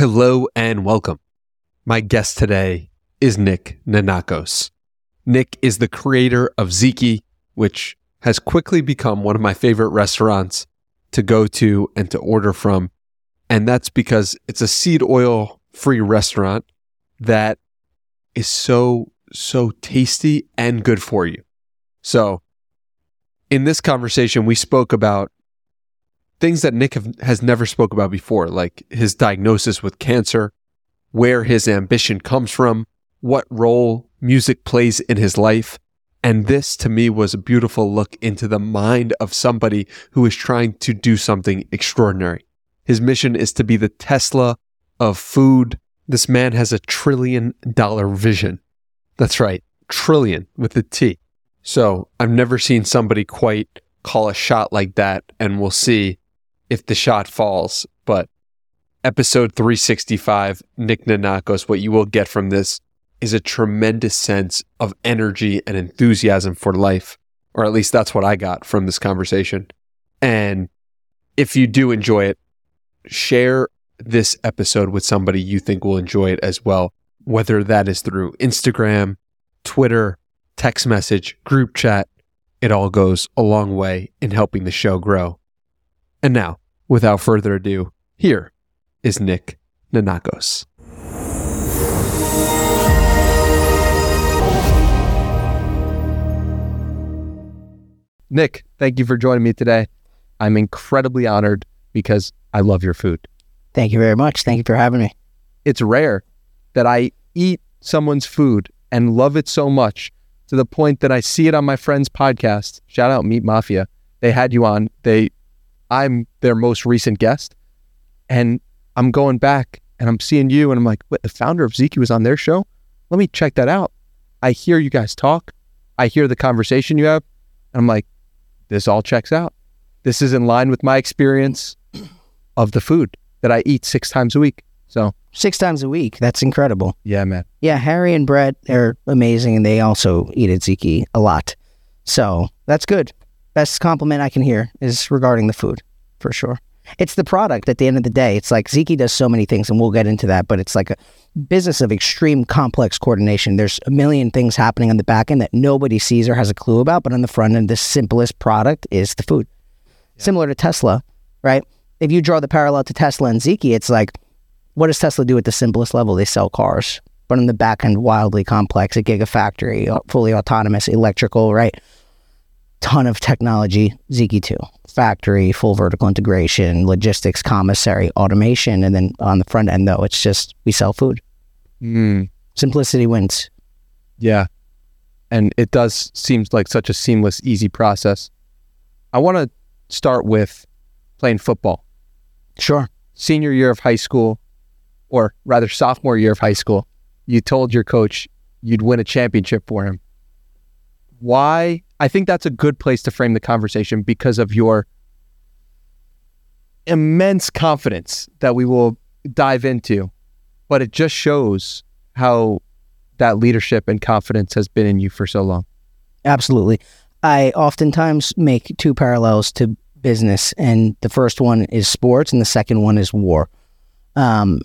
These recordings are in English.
Hello and welcome. My guest today is Nick Nanakos. Nick is the creator of Ziki, which has quickly become one of my favorite restaurants to go to and to order from. And that's because it's a seed oil free restaurant that is so, so tasty and good for you. So, in this conversation, we spoke about things that Nick have, has never spoke about before, like his diagnosis with cancer, where his ambition comes from, what role music plays in his life. And this to me was a beautiful look into the mind of somebody who is trying to do something extraordinary. His mission is to be the Tesla of food. This man has a trillion dollar vision. That's right, trillion with a T. So I've never seen somebody quite call a shot like that, and we'll see if the shot falls. But episode 365, Nick Nanakos, what you will get from this is a tremendous sense of energy and enthusiasm for life, or at least that's what I got from this conversation. And if you do enjoy it, share this episode with somebody you think will enjoy it as well, whether that is through Instagram, Twitter, text message, group chat. It all goes a long way in helping the show grow. And now, without further ado, here is Nick Nanakos. Nick, thank you for joining me today. I'm incredibly honored because I love your food. Thank you very much. Thank you for having me. It's rare that I eat someone's food and love it so much to the point that I see it on my friend's podcast. Shout out Meat Mafia. They had you on. They I'm their most recent guest. And I'm going back and I'm seeing you and I'm like, what, the founder of Ziki was on their show? Let me check that out. I hear you guys talk. I hear the conversation you have. And I'm like, this all checks out. This is in line with my experience of the food that I eat six times a week. So six times a week. That's incredible. Yeah, man. Yeah, Harry and Brett, they're amazing and they also eat at Ziki a lot. So that's good. Best compliment I can hear is regarding the food, for sure. It's the product at the end of the day. It's like Ziki does so many things, and we'll get into that, but it's like a business of extreme complex coordination. There's a million things happening on the back end that nobody sees or has a clue about, but on the front end, the simplest product is the food. Yeah. Similar to Tesla, right? If you draw the parallel to Tesla and Ziki, it's like, what does Tesla do at the simplest level? They sell cars, but on the back end, wildly complex, a gigafactory, fully autonomous, electrical, right? Ton of technology, Ziki 2 factory, full vertical integration, logistics, commissary, automation. And then on the front end, though, it's just we sell food. Mm. Simplicity wins. Yeah. And it does seem like such a seamless, easy process. I want to start with playing football. Sure. Senior year of high school, or rather sophomore year of high school, you told your coach you'd win a championship for him. Why I think that's a good place to frame the conversation because of your immense confidence that we will dive into. But it just shows how that leadership and confidence has been in you for so long. Absolutely. I oftentimes make two parallels to business, and the first one is sports, and the second one is war. Um,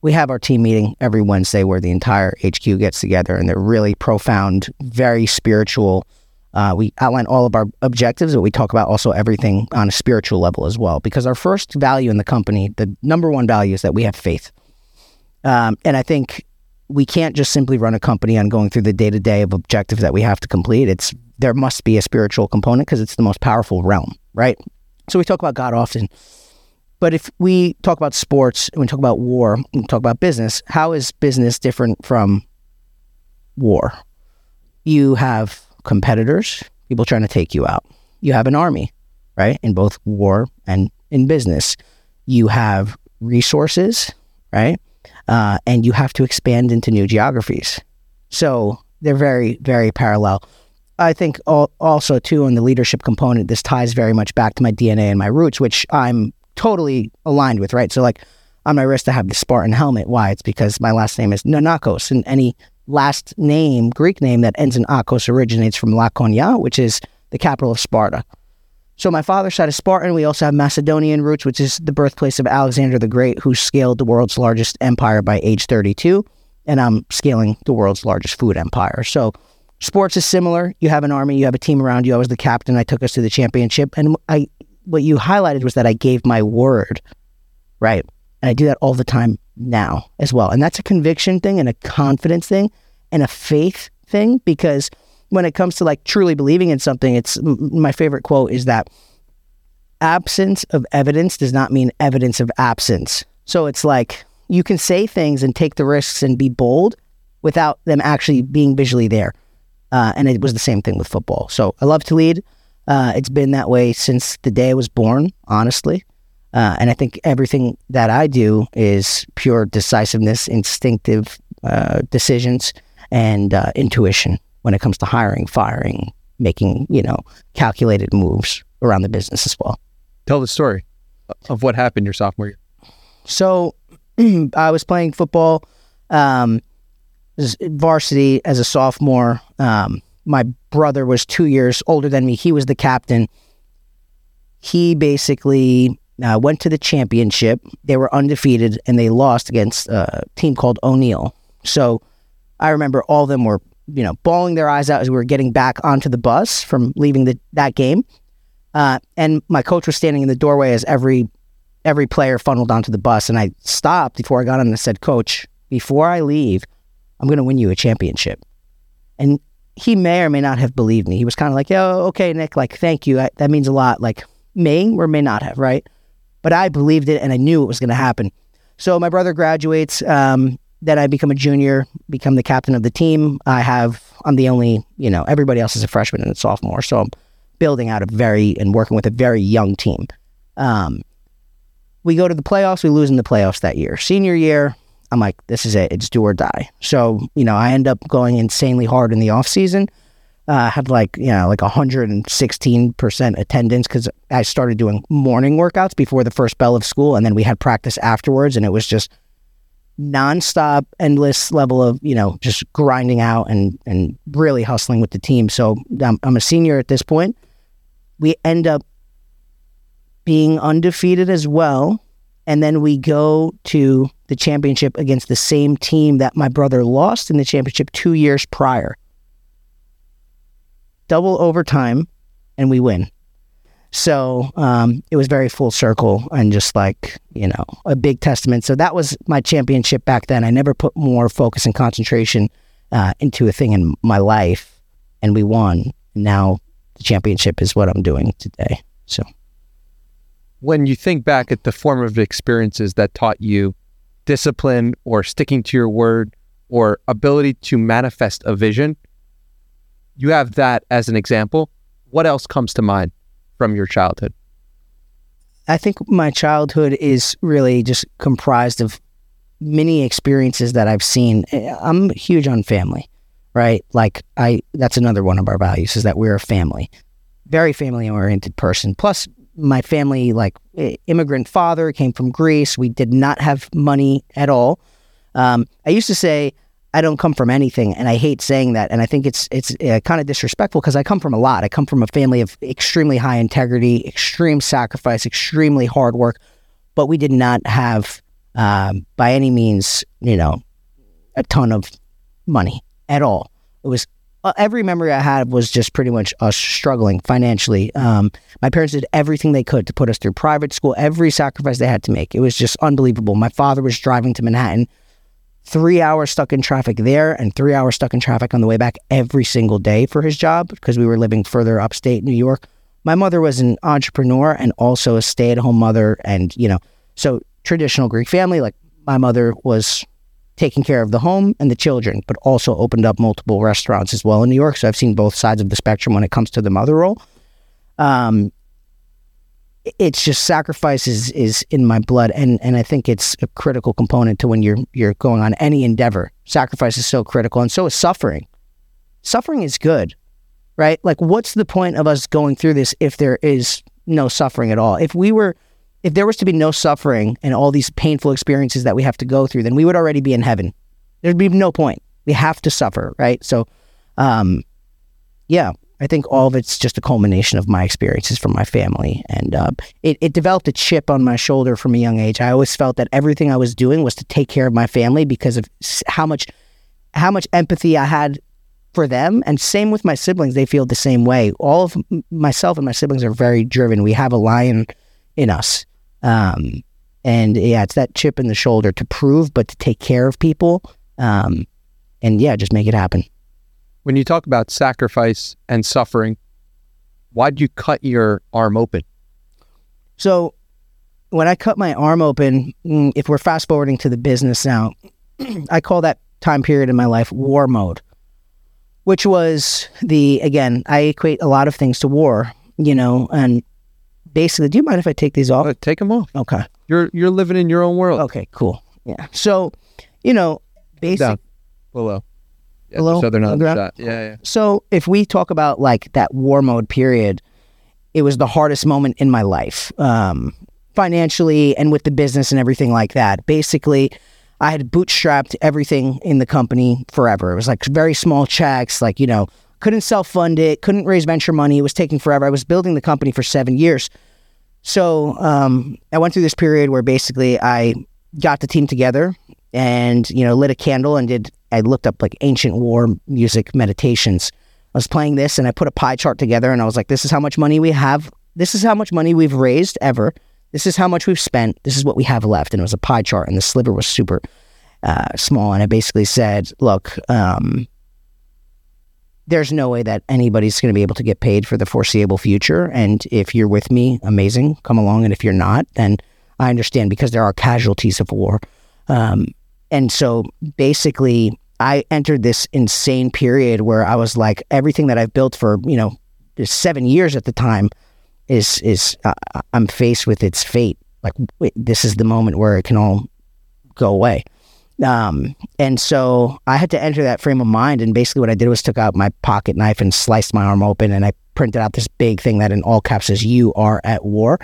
we have our team meeting every Wednesday where the entire HQ gets together, and they're really profound, very spiritual uh, we outline all of our objectives, but we talk about also everything on a spiritual level as well. Because our first value in the company, the number one value is that we have faith. Um, and I think we can't just simply run a company on going through the day to day of objectives that we have to complete. It's there must be a spiritual component because it's the most powerful realm, right? So we talk about God often. But if we talk about sports we talk about war, and talk about business, how is business different from war? You have competitors, people trying to take you out. You have an army, right? In both war and in business. You have resources, right? Uh, and you have to expand into new geographies. So they're very, very parallel. I think also, too, in the leadership component, this ties very much back to my DNA and my roots, which I'm totally aligned with, right? So, like, on my wrist, I have the Spartan helmet. Why? It's because my last name is Nanakos, and any last name, Greek name that ends in Akos originates from Laconia, which is the capital of Sparta. So my father's side is Spartan. We also have Macedonian roots, which is the birthplace of Alexander the Great, who scaled the world's largest empire by age 32. And I'm scaling the world's largest food empire. So sports is similar. You have an army, you have a team around you. I was the captain. I took us to the championship. And I, what you highlighted was that I gave my word, right? And I do that all the time now as well. And that's a conviction thing and a confidence thing and a faith thing because when it comes to like truly believing in something, it's my favorite quote is that absence of evidence does not mean evidence of absence. So it's like you can say things and take the risks and be bold without them actually being visually there. Uh, and it was the same thing with football. So I love to lead. Uh, it's been that way since the day I was born, honestly. Uh, and I think everything that I do is pure decisiveness, instinctive uh, decisions, and uh, intuition when it comes to hiring, firing, making, you know, calculated moves around the business as well. Tell the story of what happened your sophomore year. So I was playing football, um, varsity as a sophomore. Um, my brother was two years older than me. He was the captain. He basically uh, went to the championship. They were undefeated and they lost against a team called O'Neill. So I remember all of them were you know, bawling their eyes out as we were getting back onto the bus from leaving the, that game. Uh, and my coach was standing in the doorway as every every player funneled onto the bus. And I stopped before I got on and said, Coach, before I leave, I'm going to win you a championship. And he may or may not have believed me. He was kind of like, "Oh, okay, Nick. Like, thank you. I, that means a lot." Like, may or may not have, right? But I believed it, and I knew it was going to happen. So my brother graduates. Um, then I become a junior, become the captain of the team. I have, I'm the only, you know, everybody else is a freshman and a sophomore. So I'm building out a very, and working with a very young team. Um, we go to the playoffs, we lose in the playoffs that year. Senior year, I'm like, this is it, it's do or die. So, you know, I end up going insanely hard in the off season. Uh, had like, you know, like 116% attendance because I started doing morning workouts before the first bell of school. And then we had practice afterwards. And it was just, nonstop, endless level of you know just grinding out and and really hustling with the team. So I'm, I'm a senior at this point. We end up being undefeated as well, and then we go to the championship against the same team that my brother lost in the championship two years prior. Double overtime, and we win. So um, it was very full circle and just like, you know, a big testament. So that was my championship back then. I never put more focus and concentration uh, into a thing in my life, and we won. Now the championship is what I'm doing today. So when you think back at the formative experiences that taught you discipline or sticking to your word or ability to manifest a vision, you have that as an example. What else comes to mind? from your childhood? I think my childhood is really just comprised of many experiences that I've seen. I'm huge on family, right? Like I that's another one of our values is that we're a family. Very family oriented person. Plus my family like immigrant father came from Greece. We did not have money at all. Um, I used to say I don't come from anything, and I hate saying that. And I think it's it's uh, kind of disrespectful because I come from a lot. I come from a family of extremely high integrity, extreme sacrifice, extremely hard work. But we did not have, um, by any means, you know, a ton of money at all. It was uh, every memory I had was just pretty much us struggling financially. Um, my parents did everything they could to put us through private school, every sacrifice they had to make. It was just unbelievable. My father was driving to Manhattan three hours stuck in traffic there and three hours stuck in traffic on the way back every single day for his job because we were living further upstate New York. My mother was an entrepreneur and also a stay at home mother. And, you know, so traditional Greek family, like my mother was taking care of the home and the children, but also opened up multiple restaurants as well in New York. So I've seen both sides of the spectrum when it comes to the mother role. Um, it's just sacrifice is, is in my blood and and I think it's a critical component to when you're you're going on any endeavor. Sacrifice is so critical and so is suffering. Suffering is good. Right? Like what's the point of us going through this if there is no suffering at all? If we were if there was to be no suffering and all these painful experiences that we have to go through, then we would already be in heaven. There'd be no point. We have to suffer, right? So um yeah, I think all of it's just a culmination of my experiences from my family, and uh, it, it developed a chip on my shoulder from a young age. I always felt that everything I was doing was to take care of my family because of how much how much empathy I had for them, and same with my siblings. They feel the same way. All of myself and my siblings are very driven. We have a lion in us, um, and yeah, it's that chip in the shoulder to prove, but to take care of people, um, and yeah, just make it happen when you talk about sacrifice and suffering, why'd you cut your arm open? So, when I cut my arm open, mm, if we're fast forwarding to the business now, I call that time period in my life war mode, which was the, again, I equate a lot of things to war, you know, and basically, do you mind if I take these off? Uh, take them off. Okay. You're, you're living in your own world. Okay, cool. Yeah. So, you know, basically, below below southern shot. Yeah, yeah. So if we talk about like that war mode period, it was the hardest moment in my life, um, financially and with the business and everything like that. Basically, I had bootstrapped everything in the company forever. It was like very small checks, like you know, couldn't self fund it, couldn't raise venture money. It was taking forever. I was building the company for seven years. So um, I went through this period where basically I got the team together and you know lit a candle and did I looked up like ancient war music meditations. I was playing this and I put a pie chart together and I was like, this is how much money we have. This is how much money we've raised ever. This is how much we've spent. This is what we have left. And it was a pie chart and the sliver was super uh, small. And I basically said, look, um, there's no way that anybody's going to be able to get paid for the foreseeable future. And if you're with me, amazing, come along. And if you're not, then I understand because there are casualties of war. Um, and so basically, I entered this insane period where I was like, everything that I've built for, you know, seven years at the time is, is, uh, I'm faced with its fate. Like, wait, this is the moment where it can all go away. Um, and so I had to enter that frame of mind. And basically, what I did was took out my pocket knife and sliced my arm open, and I printed out this big thing that in all caps says, You are at war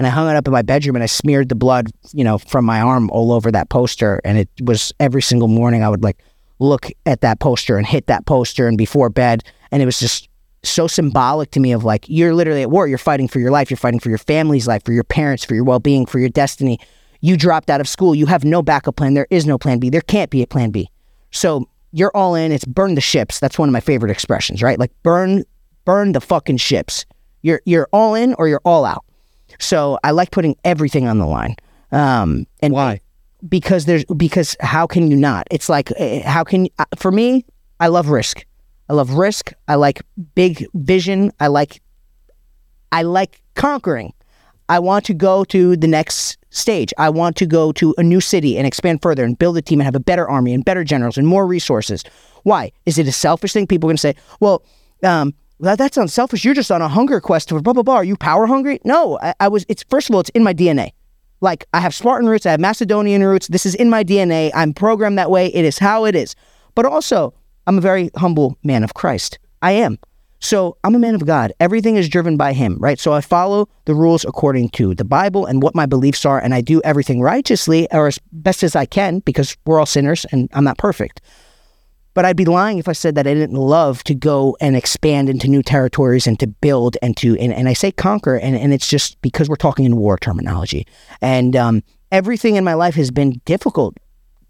and I hung it up in my bedroom and I smeared the blood, you know, from my arm all over that poster. And it was every single morning I would like look at that poster and hit that poster and before bed. And it was just so symbolic to me of like, you're literally at war. You're fighting for your life. You're fighting for your family's life, for your parents, for your well being, for your destiny. You dropped out of school. You have no backup plan. There is no plan B. There can't be a plan B. So you're all in. It's burn the ships. That's one of my favorite expressions, right? Like burn, burn the fucking ships. You're you're all in or you're all out. So I like putting everything on the line. Um, and why? Because there's because how can you not? It's like eh, how can uh, for me? I love risk. I love risk. I like big vision. I like I like conquering. I want to go to the next stage. I want to go to a new city and expand further and build a team and have a better army and better generals and more resources. Why? Is it a selfish thing? People are going to say, well, um, that, that sounds selfish. You're just on a hunger quest for blah blah blah. Are you power hungry? No, I, I was. It's first of all, it's in my DNA. Like I have Spartan roots, I have Macedonian roots. This is in my DNA. I'm programmed that way. It is how it is. But also, I'm a very humble man of Christ. I am. So I'm a man of God. Everything is driven by Him, right? So I follow the rules according to the Bible and what my beliefs are, and I do everything righteously or as best as I can because we're all sinners and I'm not perfect. But I'd be lying if I said that I didn't love to go and expand into new territories and to build and to, and, and I say conquer, and, and it's just because we're talking in war terminology. And um, everything in my life has been difficult.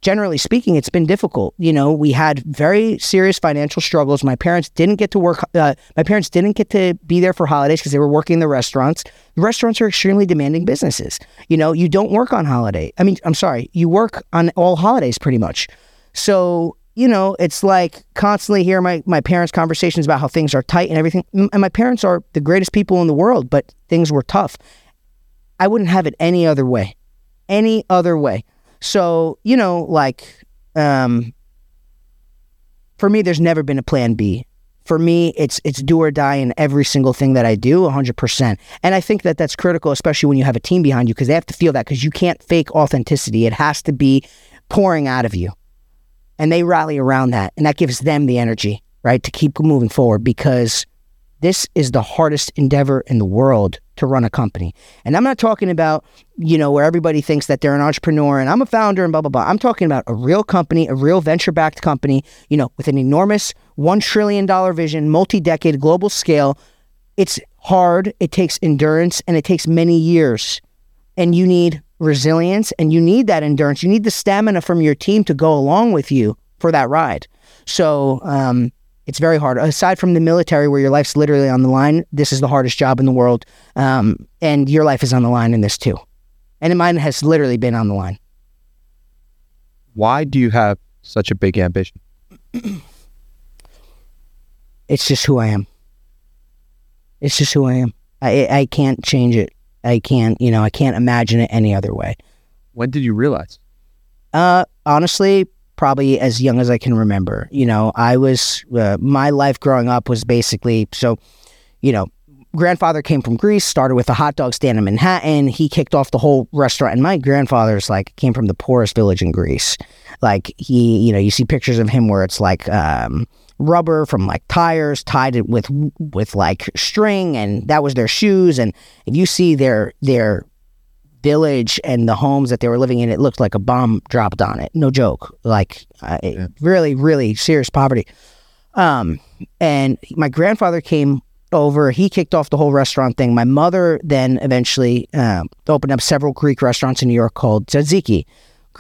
Generally speaking, it's been difficult. You know, we had very serious financial struggles. My parents didn't get to work. Uh, my parents didn't get to be there for holidays because they were working in the restaurants. Restaurants are extremely demanding businesses. You know, you don't work on holiday. I mean, I'm sorry, you work on all holidays pretty much. So you know, it's like constantly hear my, my parents' conversations about how things are tight and everything. And my parents are the greatest people in the world, but things were tough. I wouldn't have it any other way. Any other way. So, you know, like, um, for me, there's never been a plan B. For me, it's it's do or die in every single thing that I do, 100%. And I think that that's critical, especially when you have a team behind you, because they have to feel that because you can't fake authenticity. It has to be pouring out of you and they rally around that and that gives them the energy right to keep moving forward because this is the hardest endeavor in the world to run a company and i'm not talking about you know where everybody thinks that they're an entrepreneur and i'm a founder and blah blah blah i'm talking about a real company a real venture backed company you know with an enormous one trillion dollar vision, multi decade global scale. It's hard, it takes endurance, and it takes many years. And you need resilience and you need that endurance. You need the stamina from your team to go along with you for that ride. So um, it's very hard. Aside from the military, where your life's literally on the line, this is the hardest job in the world. Um, and your life is on the line in this too. And mine has literally been on the line. Why do you have such a big ambition? it's just who I am. It's just who I am. I I can't change it. I can't, you know, I can't imagine it any other way. When did you realize? Uh, honestly, probably as young as I can remember. You know, I was uh, my life growing up was basically so, you know, grandfather came from Greece, started with a hot dog stand in Manhattan. He kicked off the whole restaurant. And my grandfather's like came from the poorest village in Greece. Like he, you know, you see pictures of him where it's like um, rubber from like tires tied it with with like string, and that was their shoes. And if you see their their village and the homes that they were living in, it looked like a bomb dropped on it. No joke. Like uh, yeah. really, really serious poverty. Um, and my grandfather came over. He kicked off the whole restaurant thing. My mother then eventually um, opened up several Greek restaurants in New York called Tzatziki.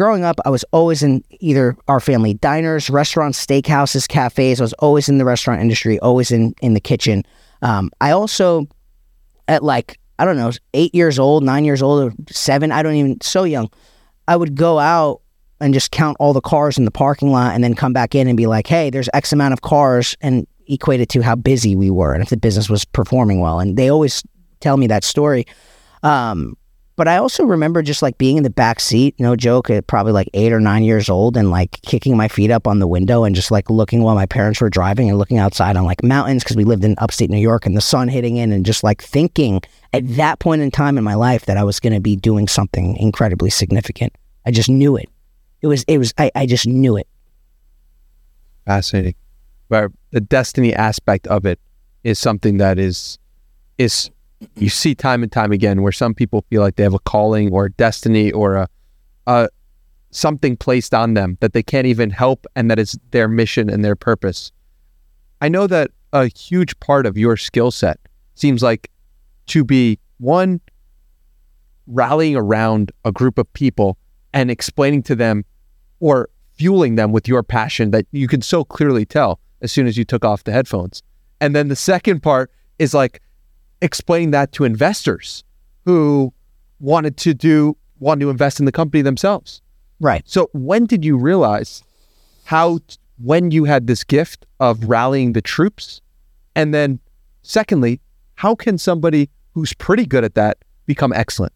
Growing up, I was always in either our family diners, restaurants, steakhouses, cafes. I was always in the restaurant industry, always in in the kitchen. Um, I also, at like I don't know, eight years old, nine years old, or seven, I don't even so young, I would go out and just count all the cars in the parking lot and then come back in and be like, hey, there's X amount of cars. And equate it to how busy we were and if the business was performing well. And they always tell me that story. Um, but I also remember just like being in the back seat, no joke, at probably like eight or nine years old, and like kicking my feet up on the window and just like looking while my parents were driving and looking outside on like mountains because we lived in upstate New York and the sun hitting in, and just like thinking at that point in time in my life that I was going to be doing something incredibly significant. I just knew it. It was, it was, I, I just knew it. Fascinating where the destiny aspect of it is something that is is you see time and time again where some people feel like they have a calling or a destiny or a, a something placed on them that they can't even help and that is their mission and their purpose. I know that a huge part of your skill set seems like to be one rallying around a group of people and explaining to them or fueling them with your passion that you can so clearly tell as soon as you took off the headphones. And then the second part is like explaining that to investors who wanted to do want to invest in the company themselves. Right. So when did you realize how when you had this gift of rallying the troops? And then secondly, how can somebody who's pretty good at that become excellent?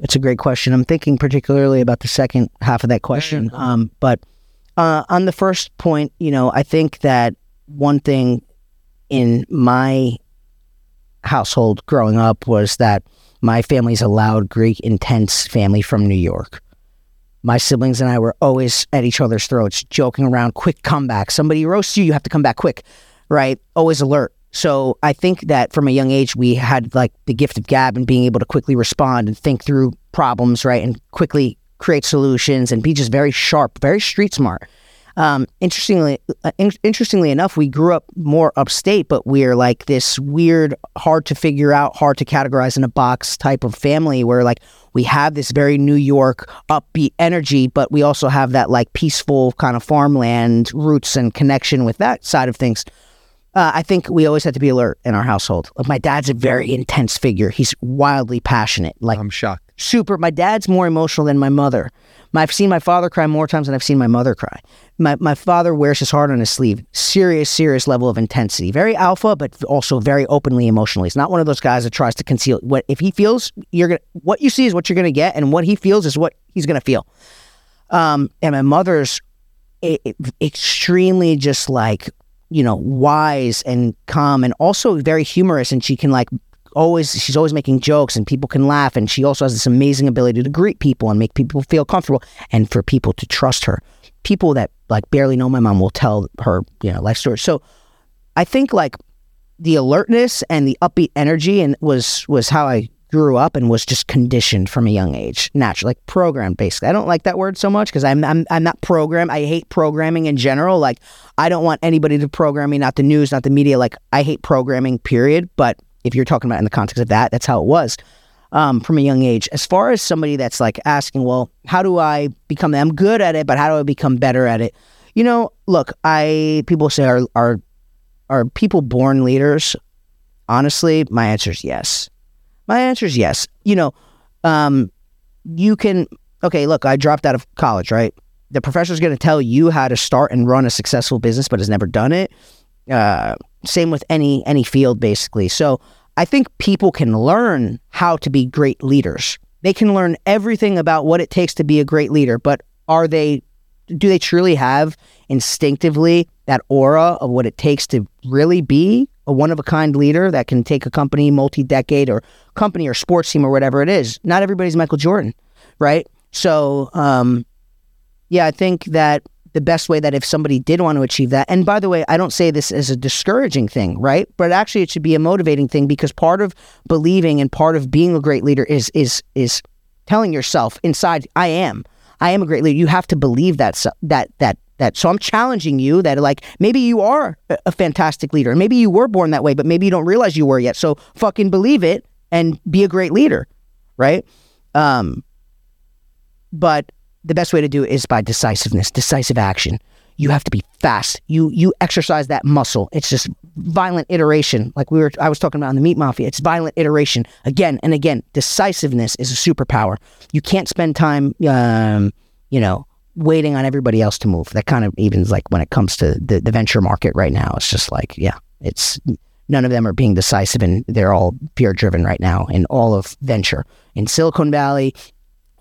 It's a great question. I'm thinking particularly about the second half of that question. Um, but uh, on the first point, you know, I think that one thing in my household growing up was that my family's a loud Greek, intense family from New York. My siblings and I were always at each other's throats, joking around, quick comeback. Somebody roasts you, you have to come back quick, right? Always alert. So I think that from a young age, we had like the gift of gab and being able to quickly respond and think through problems, right? And quickly create solutions and be just very sharp, very street smart. Um, interestingly, uh, in- interestingly enough, we grew up more upstate, but we're like this weird, hard to figure out, hard to categorize in a box type of family where like we have this very New York upbeat energy, but we also have that like peaceful kind of farmland roots and connection with that side of things. Uh, I think we always had to be alert in our household. Like my dad's a very intense figure. He's wildly passionate. Like I'm shocked super. My dad's more emotional than my mother. I've seen my father cry more times than I've seen my mother cry. My, my father wears his heart on his sleeve. Serious, serious level of intensity. Very alpha, but also very openly emotional. He's not one of those guys that tries to conceal what if he feels you're gonna what you see is what you're gonna get, and what he feels is what he's gonna feel. Um, and my mother's extremely just like you know wise and calm, and also very humorous, and she can like always she's always making jokes and people can laugh and she also has this amazing ability to greet people and make people feel comfortable and for people to trust her people that like barely know my mom will tell her you know life stories so i think like the alertness and the upbeat energy and was was how i grew up and was just conditioned from a young age, naturally, like programmed basically. I don't like that word so much because I'm, I'm I'm not programmed. I hate programming in general. Like I don't want anybody to program me, not the news, not the media. Like I hate programming, period. But if you're talking about in the context of that, that's how it was um, from a young age. As far as somebody that's like asking, well, how do I become? I'm good at it, but how do I become better at it? You know, look, I people say are are are people born leaders? Honestly, my answer is yes. My answer is yes. You know, um, you can. Okay, look, I dropped out of college, right? The professor's going to tell you how to start and run a successful business, but has never done it. Uh, same with any any field, basically. So I think people can learn how to be great leaders. They can learn everything about what it takes to be a great leader, but are they do they truly have instinctively that aura of what it takes to really be a one of a kind leader that can take a company multi decade or company or sports team or whatever it is? Not everybody's Michael Jordan, right? So, um, yeah, I think that the best way that if somebody did want to achieve that, and by the way, I don't say this as a discouraging thing, right? But actually, it should be a motivating thing because part of believing and part of being a great leader is is is telling yourself inside, I am. I am a great leader. You have to believe that that that that. So I'm challenging you that like maybe you are a fantastic leader, maybe you were born that way, but maybe you don't realize you were yet. So fucking believe it and be a great leader, right? Um, but the best way to do it is by decisiveness, decisive action. You have to be fast. You you exercise that muscle. It's just violent iteration, like we were. I was talking about in the meat mafia. It's violent iteration again and again. Decisiveness is a superpower. You can't spend time, um, you know, waiting on everybody else to move. That kind of evens like when it comes to the, the venture market right now. It's just like, yeah, it's none of them are being decisive and they're all fear driven right now in all of venture. In Silicon Valley,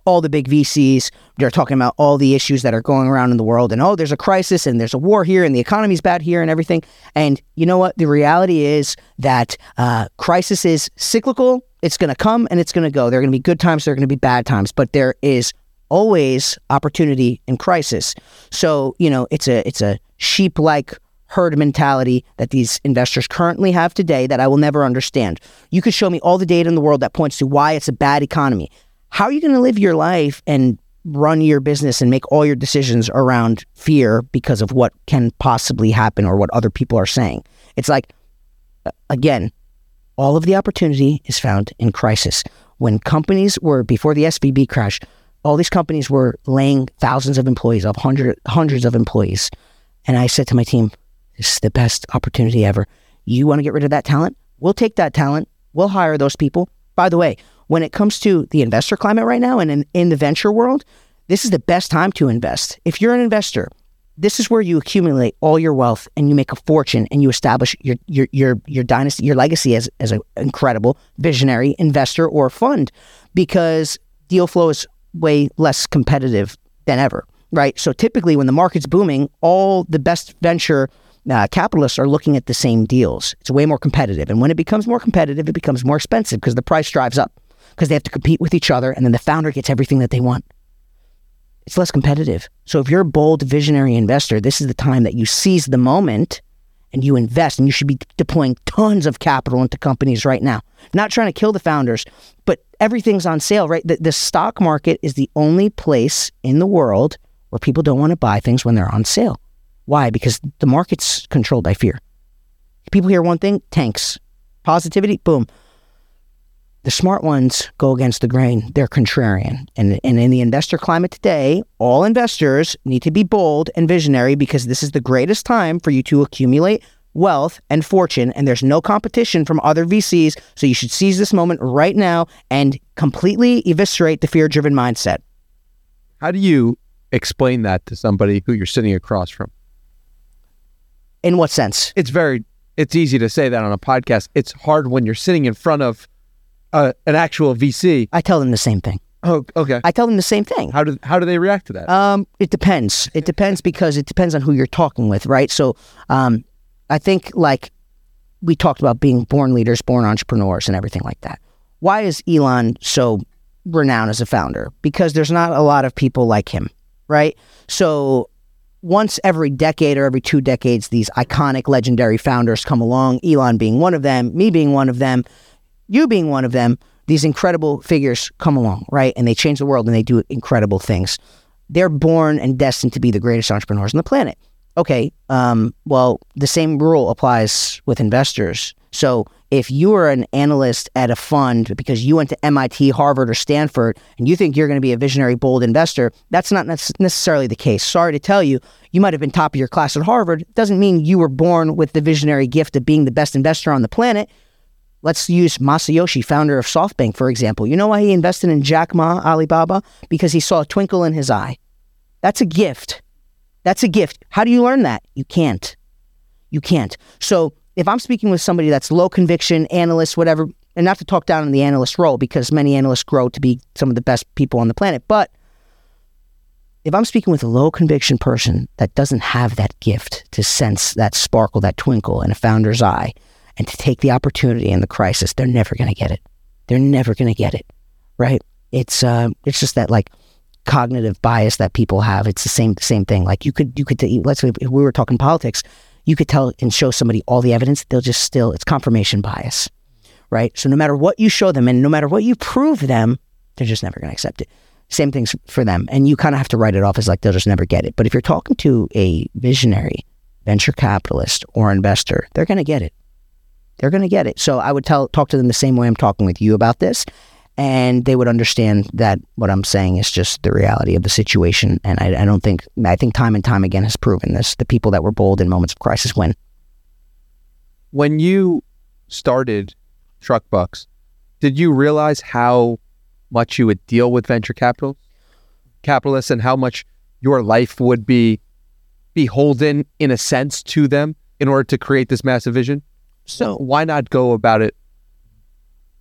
all the big VCs. They're talking about all the issues that are going around in the world and oh, there's a crisis and there's a war here and the economy's bad here and everything. And you know what? The reality is that uh, crisis is cyclical. It's going to come and it's going to go. There are going to be good times. There are going to be bad times, but there is always opportunity in crisis. So you know, it's a it's a sheep like herd mentality that these investors currently have today that I will never understand. You could show me all the data in the world that points to why it's a bad economy how are you going to live your life and run your business and make all your decisions around fear because of what can possibly happen or what other people are saying? It's like, again, all of the opportunity is found in crisis. When companies were, before the SVB crash, all these companies were laying thousands of employees off, hundred, hundreds of employees. And I said to my team, this is the best opportunity ever. You want to get rid of that talent? We'll take that talent. We'll hire those people. By the way, when it comes to the investor climate right now and in, in the venture world, this is the best time to invest. If you're an investor, this is where you accumulate all your wealth and you make a fortune and you establish your your your, your dynasty, your legacy as as an incredible visionary investor or fund, because deal flow is way less competitive than ever, right? So typically, when the market's booming, all the best venture uh, capitalists are looking at the same deals. It's way more competitive, and when it becomes more competitive, it becomes more expensive because the price drives up because they have to compete with each other and then the founder gets everything that they want. It's less competitive. So if you're a bold visionary investor, this is the time that you seize the moment and you invest and you should be deploying tons of capital into companies right now. Not trying to kill the founders, but everything's on sale, right? The, the stock market is the only place in the world where people don't want to buy things when they're on sale. Why? Because the market's controlled by fear. People hear one thing, tanks. Positivity, boom. The smart ones go against the grain. They're contrarian. And, and in the investor climate today, all investors need to be bold and visionary because this is the greatest time for you to accumulate wealth and fortune, and there's no competition from other VCs. So you should seize this moment right now and completely eviscerate the fear driven mindset. How do you explain that to somebody who you're sitting across from? In what sense? It's very, it's easy to say that on a podcast. It's hard when you're sitting in front of uh, an actual VC. I tell them the same thing. Oh, okay. I tell them the same thing. How do how do they react to that? Um, it depends. It depends because it depends on who you're talking with, right? So, um, I think like we talked about being born leaders, born entrepreneurs, and everything like that. Why is Elon so renowned as a founder? Because there's not a lot of people like him, right? So once every decade or every two decades, these iconic, legendary founders come along. Elon being one of them, me being one of them you being one of them, these incredible figures come along, right? And they change the world and they do incredible things. They're born and destined to be the greatest entrepreneurs on the planet. Okay, um, well, the same rule applies with investors. So if you are an analyst at a fund because you went to MIT, Harvard, or Stanford, and you think you're going to be a visionary, bold investor, that's not necessarily the case. Sorry to tell you, you might have been top of your class at Harvard. Doesn't mean you were born with the visionary gift of being the best investor on the planet. Let's use Masayoshi, founder of SoftBank, for example. You know why he invested in Jack Ma, Alibaba? Because he saw a twinkle in his eye. That's a gift. That's a gift. How do you learn that? You can't. You can't. So if I'm speaking with somebody that's low conviction, analyst, whatever, and not to talk down on the analyst role because many analysts grow to be some of the best people on the planet, but if I'm speaking with a low conviction person that doesn't have that gift to sense that sparkle, that twinkle in a founder's eye, and to take the opportunity in the crisis, they're never going to get it. They're never going to get it, right? It's uh, it's just that like cognitive bias that people have. It's the same same thing. Like you could you could let's say if we were talking politics, you could tell and show somebody all the evidence, they'll just still, it's confirmation bias, right? So no matter what you show them and no matter what you prove them, they're just never going to accept it. Same things for them. And you kind of have to write it off as like they'll just never get it. But if you're talking to a visionary, venture capitalist, or investor, they're going to get it. They're going to get it. So I would tell talk to them the same way I'm talking with you about this and they would understand that what I'm saying is just the reality of the situation. And I, I, don't think, I think time and time again has proven this. The people that were bold in moments of crisis win. When you started TruckBux, did you realize how much you would deal with venture capital capitalists and how much your life would be beholden in a sense to them in order to create this massive vision? So why not go about it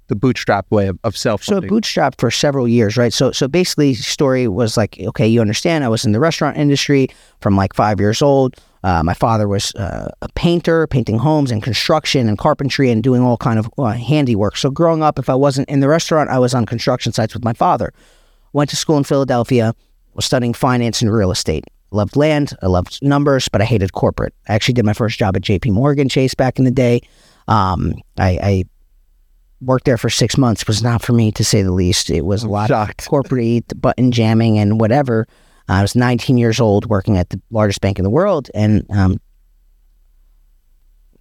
the bootstrap way of, of self so bootstrap for several years right? So so basically story was like okay you understand i was in the restaurant industry from like five years old. Uh, my father was uh, a painter painting homes and construction and carpentry and doing all kind of uh, handiwork. So growing up if i wasn't in the restaurant i was on construction sites with my father. Went to school in philadelphia was studying finance and real estate loved land i loved numbers but i hated corporate i actually did my first job at jp morgan chase back in the day um, I, I worked there for six months was not for me to say the least. It was a lot shocked. of corporate button jamming and whatever. I was 19 years old working at the largest bank in the world, and um,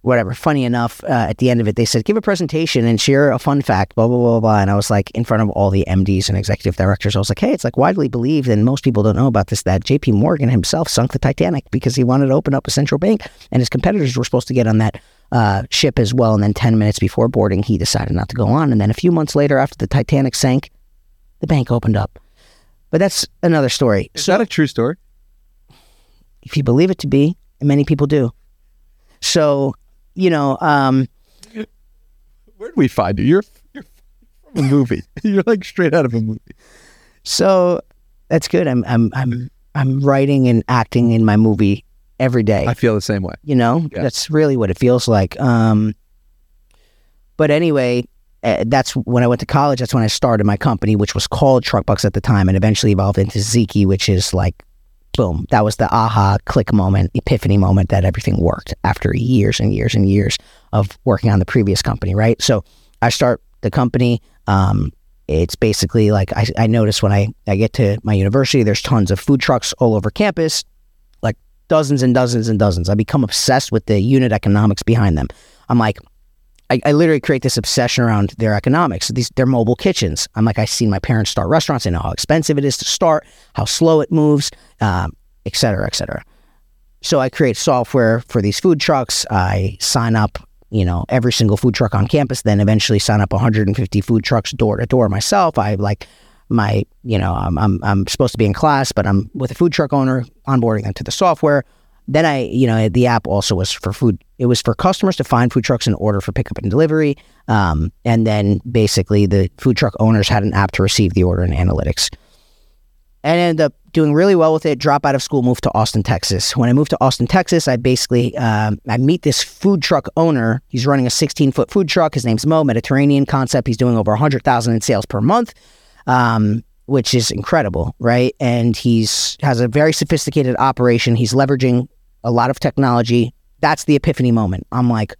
whatever. Funny enough, uh, at the end of it, they said, "Give a presentation and share a fun fact." Blah blah blah blah. And I was like, in front of all the MDs and executive directors, I was like, "Hey, it's like widely believed, and most people don't know about this. That J.P. Morgan himself sunk the Titanic because he wanted to open up a central bank, and his competitors were supposed to get on that uh, ship as well. And then 10 minutes before boarding, he decided not to go on. And then a few months later, after the Titanic sank, the bank opened up. But that's another story. Is so, that a true story? If you believe it to be, and many people do. So, you know, um, where did we find you? You're, you're from a movie. you're like straight out of a movie. So that's good. I'm I'm I'm I'm writing and acting in my movie every day. I feel the same way. You know, yeah. that's really what it feels like. Um, but anyway, uh, that's when I went to college. That's when I started my company, which was called TruckBux at the time, and eventually evolved into Ziki, which is like, boom, that was the aha click moment, epiphany moment that everything worked after years and years and years of working on the previous company, right? So I start the company. Um, it's basically like I, I notice when I, I get to my university, there's tons of food trucks all over campus like dozens and dozens and dozens. I become obsessed with the unit economics behind them. I'm like, I, I, literally create this obsession around their economics. These they're mobile kitchens. I'm like, I seen my parents start restaurants. I know how expensive it is to start, how slow it moves, um, et cetera, et cetera. So I create software for these food trucks. I sign up, you know, every single food truck on campus. Then eventually sign up 150 food trucks door to door myself. I like my, you know, I'm, I'm, I'm supposed to be in class, but I'm with a food truck owner, onboarding them to the software. Then I, you know, the app also was for food. It was for customers to find food trucks and order for pickup and delivery. Um, and then basically the food truck owners had an app to receive the order and analytics. And I ended up doing really well with it. Drop out of school, moved to Austin, Texas. When I moved to Austin, Texas, I basically um, I meet this food truck owner. He's running a 16 foot food truck. His name's Mo. Mediterranean concept. He's doing over 100,000 in sales per month um, which is incredible, right? And he's has a very sophisticated operation. He's leveraging a lot of technology. That's the epiphany moment. I'm like,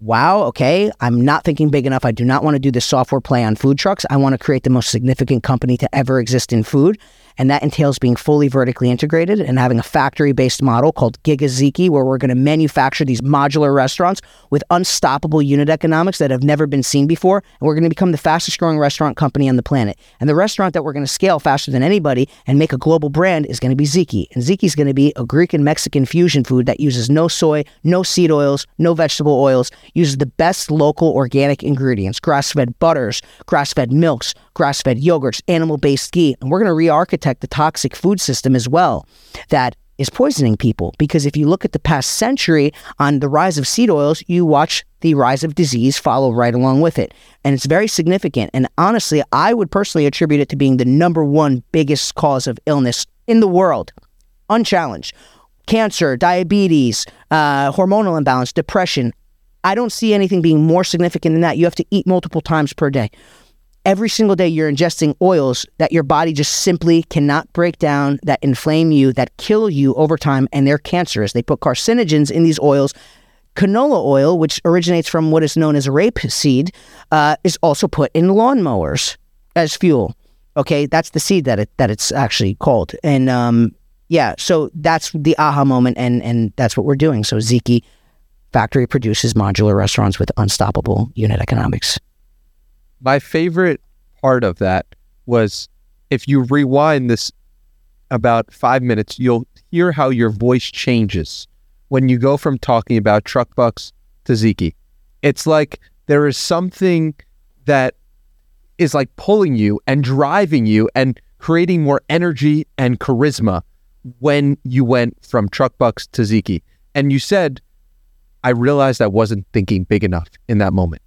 wow, okay, I'm not thinking big enough. I do not want to do this software play on food trucks. I want to create the most significant company to ever exist in food. And that entails being fully vertically integrated and having a factory based model called GigaZiki, where we're going to manufacture these modular restaurants with unstoppable unit economics that have never been seen before. And we're going to become the fastest growing restaurant company on the planet. And the restaurant that we're going to scale faster than anybody and make a global brand is going to be Ziki. And Ziki is going to be a Greek and Mexican fusion food that uses no soy, no seed oils, no vegetable oils, uses the best local organic ingredients, grass fed butters, grass fed milks, grass fed yogurts, animal based ghee. And we're going to re architect the toxic food system as well that is poisoning people. Because if you look at the past century on the rise of seed oils, you watch the rise of disease follow right along with it. And it's very significant. And honestly, I would personally attribute it to being the number one biggest cause of illness in the world, unchallenged. Cancer, diabetes, uh, hormonal imbalance, depression. I don't see anything being more significant than that. You have to eat multiple times per day every single day you're ingesting oils that your body just simply cannot break down, that inflame you, that kill you over time, and they're cancerous. They put carcinogens in these oils. Canola oil, which originates from what is known as rapeseed, uh, is also put in lawnmowers as fuel. Okay, that's the seed that it that it's actually called, and um, yeah, so that's the aha moment, and and that's what we're doing. So Ziki factory produces modular restaurants with unstoppable unit economics my favorite part of that was if you rewind this about five minutes, you'll hear how your voice changes when you go from talking about TruckBux to Ziki. It's like there is something that is like pulling you and driving you and creating more energy and charisma when you went from TruckBux to Ziki. And you said, I realized I wasn't thinking big enough in that moment.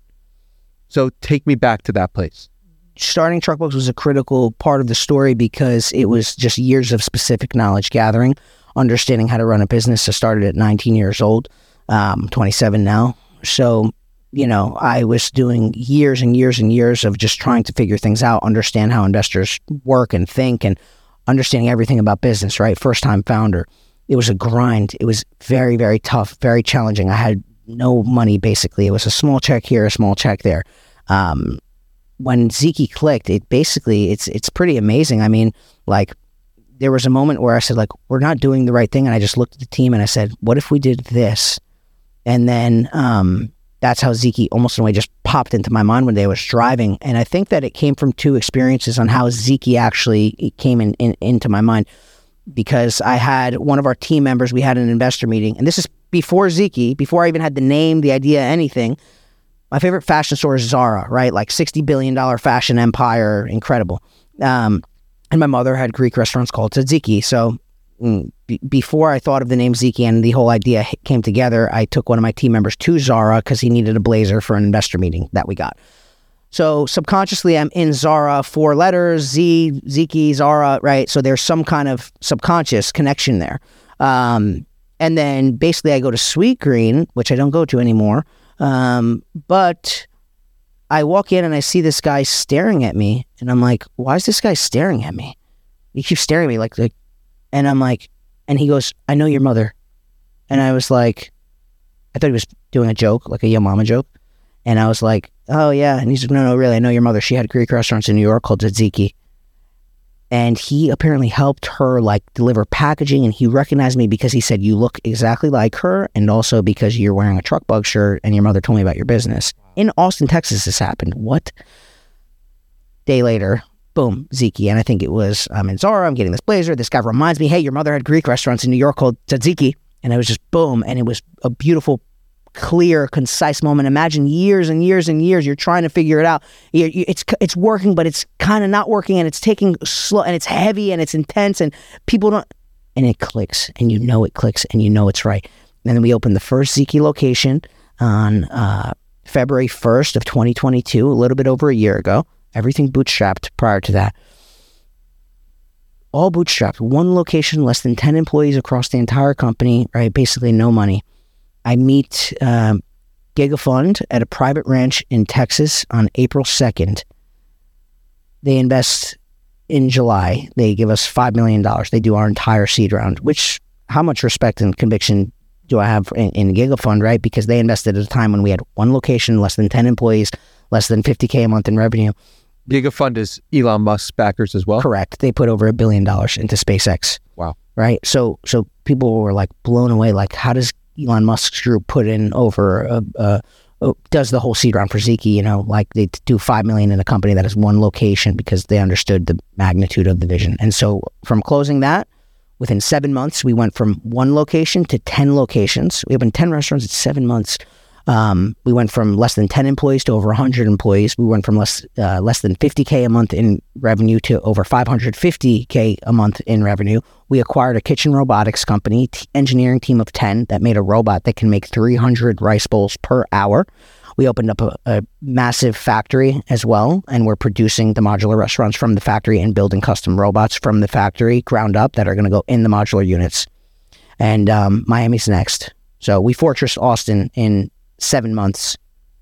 So take me back to that place. Starting TruckBux was a critical part of the story because it was just years of specific knowledge gathering, understanding how to run a business. I started at 19 years old, um, 27 now. So, you know, I was doing years and years and years of just trying to figure things out, understand how investors work and think, and understanding everything about business, right? First time founder. It was a grind. It was very, very tough, very challenging. I had no money basically. It was a small check here, a small check there um, when Ziki clicked, it basically it's it's pretty amazing. I mean, like there was a moment where I said like we're not doing the right thing, and I just looked at the team and I said, what if we did this? And then um, that's how Ziki almost in a way just popped into my mind when they was driving, and I think that it came from two experiences on how Ziki actually came in, in into my mind because I had one of our team members. We had an investor meeting, and this is before Ziki, before I even had the name, the idea, anything. My favorite fashion store is Zara, right? Like $60 billion fashion empire, incredible. Um, and my mother had Greek restaurants called Tzatziki. So mm, b- before I thought of the name Ziki and the whole idea came together, I took one of my team members to Zara because he needed a blazer for an investor meeting that we got. So subconsciously, I'm in Zara, four letters, Z, Ziki, Zara, right? So there's some kind of subconscious connection there. Um, and then basically, I go to Sweetgreen, which I don't go to anymore. Um, but I walk in and I see this guy staring at me, and I'm like, "Why is this guy staring at me?" He keeps staring at me like, like, and I'm like, and he goes, "I know your mother," and I was like, I thought he was doing a joke, like a yo mama joke, and I was like, "Oh yeah," and he's like, "No, no, really, I know your mother. She had Greek restaurants in New York called Tzatziki." And he apparently helped her like deliver packaging and he recognized me because he said you look exactly like her and also because you're wearing a TruckBux shirt and your mother told me about your business. In austin texas this happened. What? Day later boom ziki and i think it was i'm in zara i'm getting this blazer. This guy reminds me hey your mother had greek restaurants in new york called tzatziki. And it was just boom and it was a beautiful clear, concise moment. Imagine years and years and years you're trying to figure it out. it's it's working, but it's kind of not working, and it's taking slow, and it's heavy, and it's intense, and people don't. And it clicks, and you know it clicks, and you know it's right. And then we opened the first Ziki location on uh, February 1st of 2022, a little bit over a year ago. Everything bootstrapped prior to that. All bootstrapped. One location, less than 10 employees across the entire company, right? Basically no money. I meet um, GigaFund at a private ranch in Texas on April 2nd. They invest in July. They give us $5 million. They do our entire seed round, which, how much respect and conviction do I have in, in GigaFund, right? Because they invested at a time when we had one location, less than 10 employees, less than 50K a month in revenue. GigaFund is Elon Musk's backers as well. Correct. They put over a billion dollars into SpaceX. Wow. Right. So so people were like blown away. Like, how does Elon Musk's group put in over a, a, a does the whole seed round for Ziki? You know, like they do five million in a company that has one location because they understood the magnitude of the vision. And so from closing that, within seven months, we went from one location to ten locations. We opened ten restaurants in seven months. Um, we went from less than 10 employees to over 100 employees. We went from less uh, less than 50k a month in revenue to over 550k a month in revenue. We acquired a kitchen robotics company, t- engineering team of 10 that made a robot that can make 300 rice bowls per hour. We opened up a, a massive factory as well, and we're producing the modular restaurants from the factory and building custom robots from the factory ground up that are going to go in the modular units. And um, Miami's next. So we fortressed Austin in seven months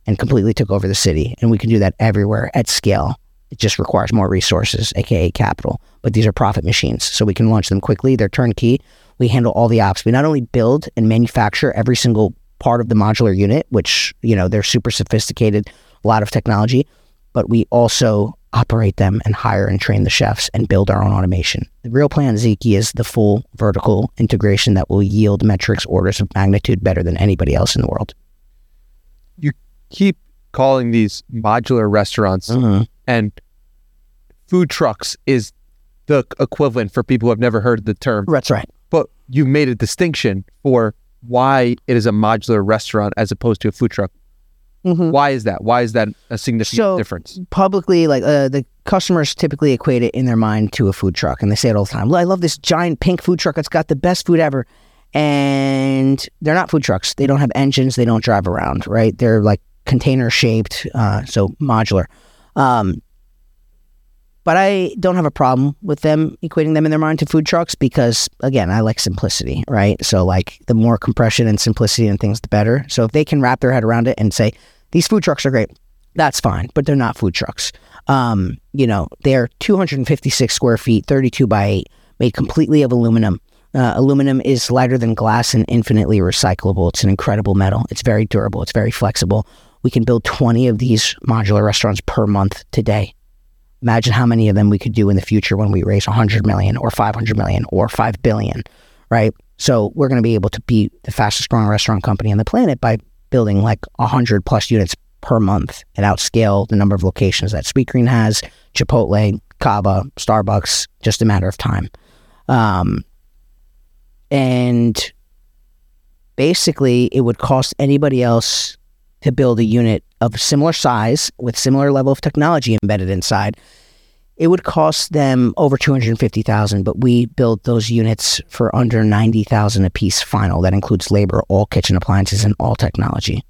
and completely took over the city. And we can do that everywhere at scale. It just requires more resources, aka capital. But these are profit machines, so we can launch them quickly. They're turnkey. We handle all the ops. We not only build and manufacture every single part of the modular unit, which you know they're super sophisticated, a lot of technology, but we also operate them and hire and train the chefs and build our own automation. The real plan, Ziki, is the full vertical integration that will yield metrics orders of magnitude better than anybody else in the world you keep calling these modular restaurants Mhm. and food trucks is the equivalent for people who have never heard the term. That's right. But you made a distinction for why it is a modular restaurant as opposed to a food truck. Mhm. Why is that? Why is that a significant So- difference? Publicly, like uh, the customers typically equate it in their mind to a food truck, and they say it all the time. "Well, I love this giant pink food truck. It's got the best food ever. And they're not food trucks. They don't have engines. They don't drive around. Right? They're like container shaped, uh, so modular. Um, but I don't have a problem with them equating them in their mind to food trucks because, again, I like simplicity, right? So, like, the more compression and simplicity and things, the better. So, if they can wrap their head around it and say, these food trucks are great, that's fine, but they're not food trucks. Um, you know, they're 256 square feet, 32 by 8, made completely of aluminum. Uh, aluminum is lighter than glass and infinitely recyclable. It's an incredible metal. It's very durable. It's very flexible. We can build 20 of these modular restaurants per month today. Imagine how many of them we could do in the future when we raise 100 million or 500 million or 5 billion, right? So we're going to be able to be the fastest growing restaurant company on the planet by building like 100 plus units per month and outscale the number of locations that Sweetgreen has, Chipotle, Cava, Starbucks, just a matter of time. Um, and basically, it would cost anybody else to build a unit of similar size with similar level of technology embedded inside. It would cost them over two hundred fifty thousand, but we built those units for under ninety thousand a piece final. That includes labor, all kitchen appliances, and all technology.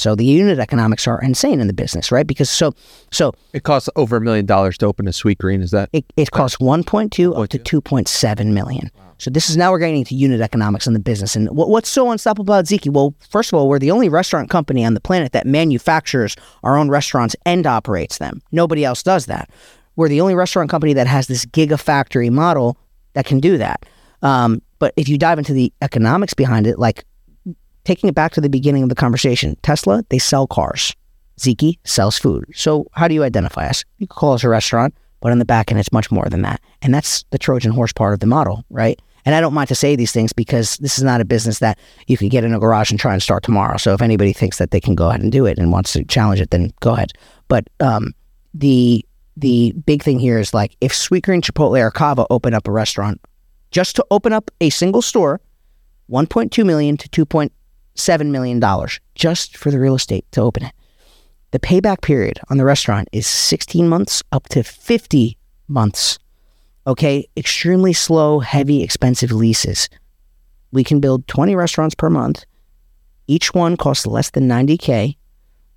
So the unit economics are insane in the business, right? Because so so It costs over a million dollars to open a Sweetgreen. Is that it, it costs 1.2 up to 2.7 million. So this is now we're getting into unit economics in the business. And what, what's so unstoppable about Ziki? Well, first of all, we're the only restaurant company on the planet that manufactures our own restaurants and operates them. Nobody else does that. We're the only restaurant company that has this gigafactory model that can do that. Um, but if you dive into the economics behind it, like taking it back to the beginning of the conversation, Tesla, they sell cars. Ziki sells food. So how do you identify us? You could call us a restaurant, but on the back end, it's much more than that. And that's the Trojan horse part of the model, right? And I don't mind to say these things because this is not a business that you could get in a garage and try and start tomorrow. So if anybody thinks that they can go ahead and do it and wants to challenge it, then go ahead. But um, the the big thing here is like if Sweetgreen, Chipotle, or Cava open up a restaurant, just to open up a single store, 1.2 million to 2.7 million dollars just for the real estate to open it. The payback period on the restaurant is 16 months up to 50 months. Okay, extremely slow, heavy, expensive leases. We can build 20 restaurants per month. Each one costs less than 90K,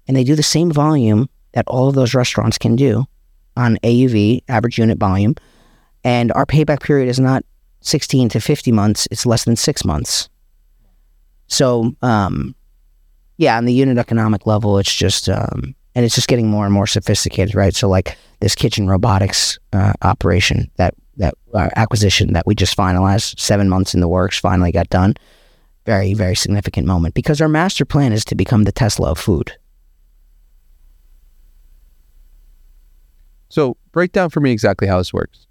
and they do the same volume that all of those restaurants can do on AUV, average unit volume. And our payback period is not 16 to 50 months, it's less than six months. So, um, yeah, on the unit economic level, it's just, um, and it's just getting more and more sophisticated, right? So, like this kitchen robotics uh, operation that that uh, acquisition that we just finalized, seven months in the works, finally got done. very, very significant moment because our master plan is to become the Tesla of food. So break down for me exactly how this works.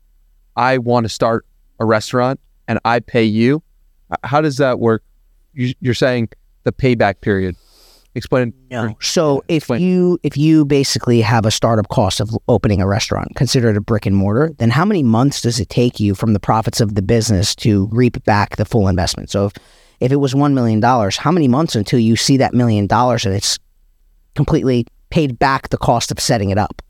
I want to start a restaurant and I pay you. How does that work? You, you're saying the payback period. Explain. No. So if explain. you if you basically have a startup cost of opening a restaurant, consider it a brick and mortar, then how many months does it take you from the profits of the business to reap back the full investment? So if, if it was one million dollars, how many months until you see that million dollars and it's completely paid back the cost of setting it up?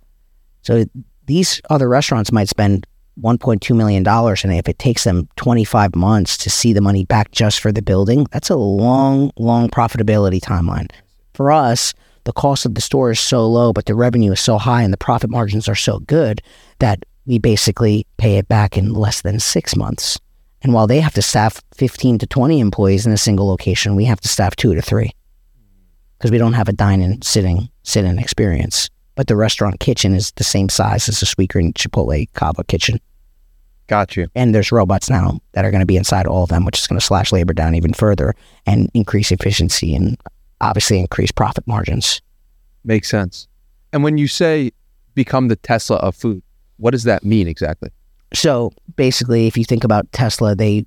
So these other restaurants might spend $1.2 million. And if it takes them 25 months to see the money back just for the building, that's a long, long profitability timeline. For us, the cost of the store is so low, but the revenue is so high and the profit margins are so good that we basically pay it back in less than six months. And while they have to staff 15 to 20 employees in a single location, we have to staff two to three because we don't have a dine-in sitting sit-in experience. But the restaurant kitchen is the same size as a Sweetgreen Chipotle Cava kitchen. Got you. And there's robots now that are going to be inside all of them, which is going to slash labor down even further and increase efficiency and obviously increase profit margins. Makes sense. And when you say become the Tesla of food, what does that mean exactly? So basically, if you think about Tesla, they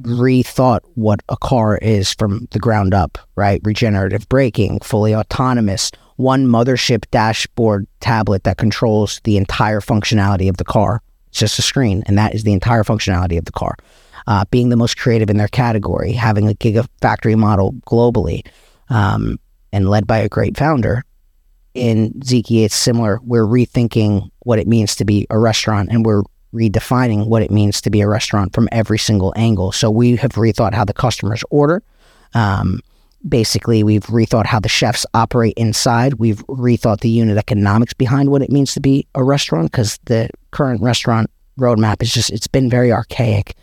rethought what a car is from the ground up, right? Regenerative braking, fully autonomous, one mothership dashboard tablet that controls the entire functionality of the car. It's just a screen, and that is the entire functionality of the car. Uh, being the most creative in their category, having a gigafactory model globally, um, and led by a great founder. In Ziki, it's similar. We're rethinking what it means to be a restaurant, and we're redefining what it means to be a restaurant from every single angle. So we have rethought how the customers order. Um, basically, we've rethought how the chefs operate inside. We've rethought the unit economics behind what it means to be a restaurant because the current restaurant roadmap is just, it's been very archaic.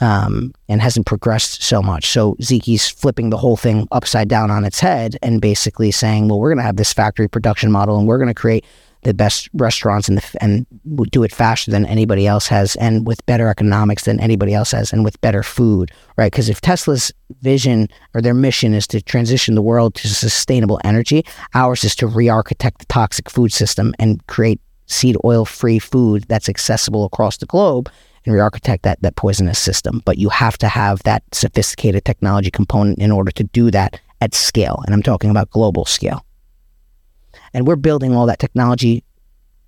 Um, and hasn't progressed so much. So Ziki's flipping the whole thing upside down on its head and basically saying, well, we're going to have this factory production model and we're going to create the best restaurants and the, and do it faster than anybody else has and with better economics than anybody else has and with better food, right? Because if Tesla's vision or their mission is to transition the world to sustainable energy, ours is to re-architect the toxic food system and create seed oil free food that's accessible across the globe and re-architect that that poisonous system. But you have to have that sophisticated technology component in order to do that at scale. And I'm talking about global scale. And we're building all that technology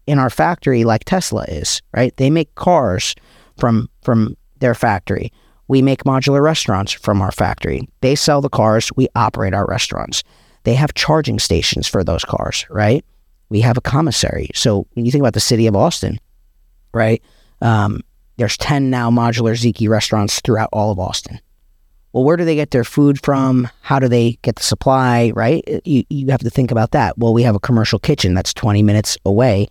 in our factory like Tesla is, right? They make cars from from their factory. We make modular restaurants from our factory. They sell the cars, we operate our restaurants. They have charging stations for those cars, right? We have a commissary. So when you think about the city of Austin, right? Um, there's 10 now modular Ziki restaurants throughout all of Austin. Well, where do they get their food from? How do they get the supply, right? You, you have to think about that. Well, we have a commercial kitchen that's 20 minutes away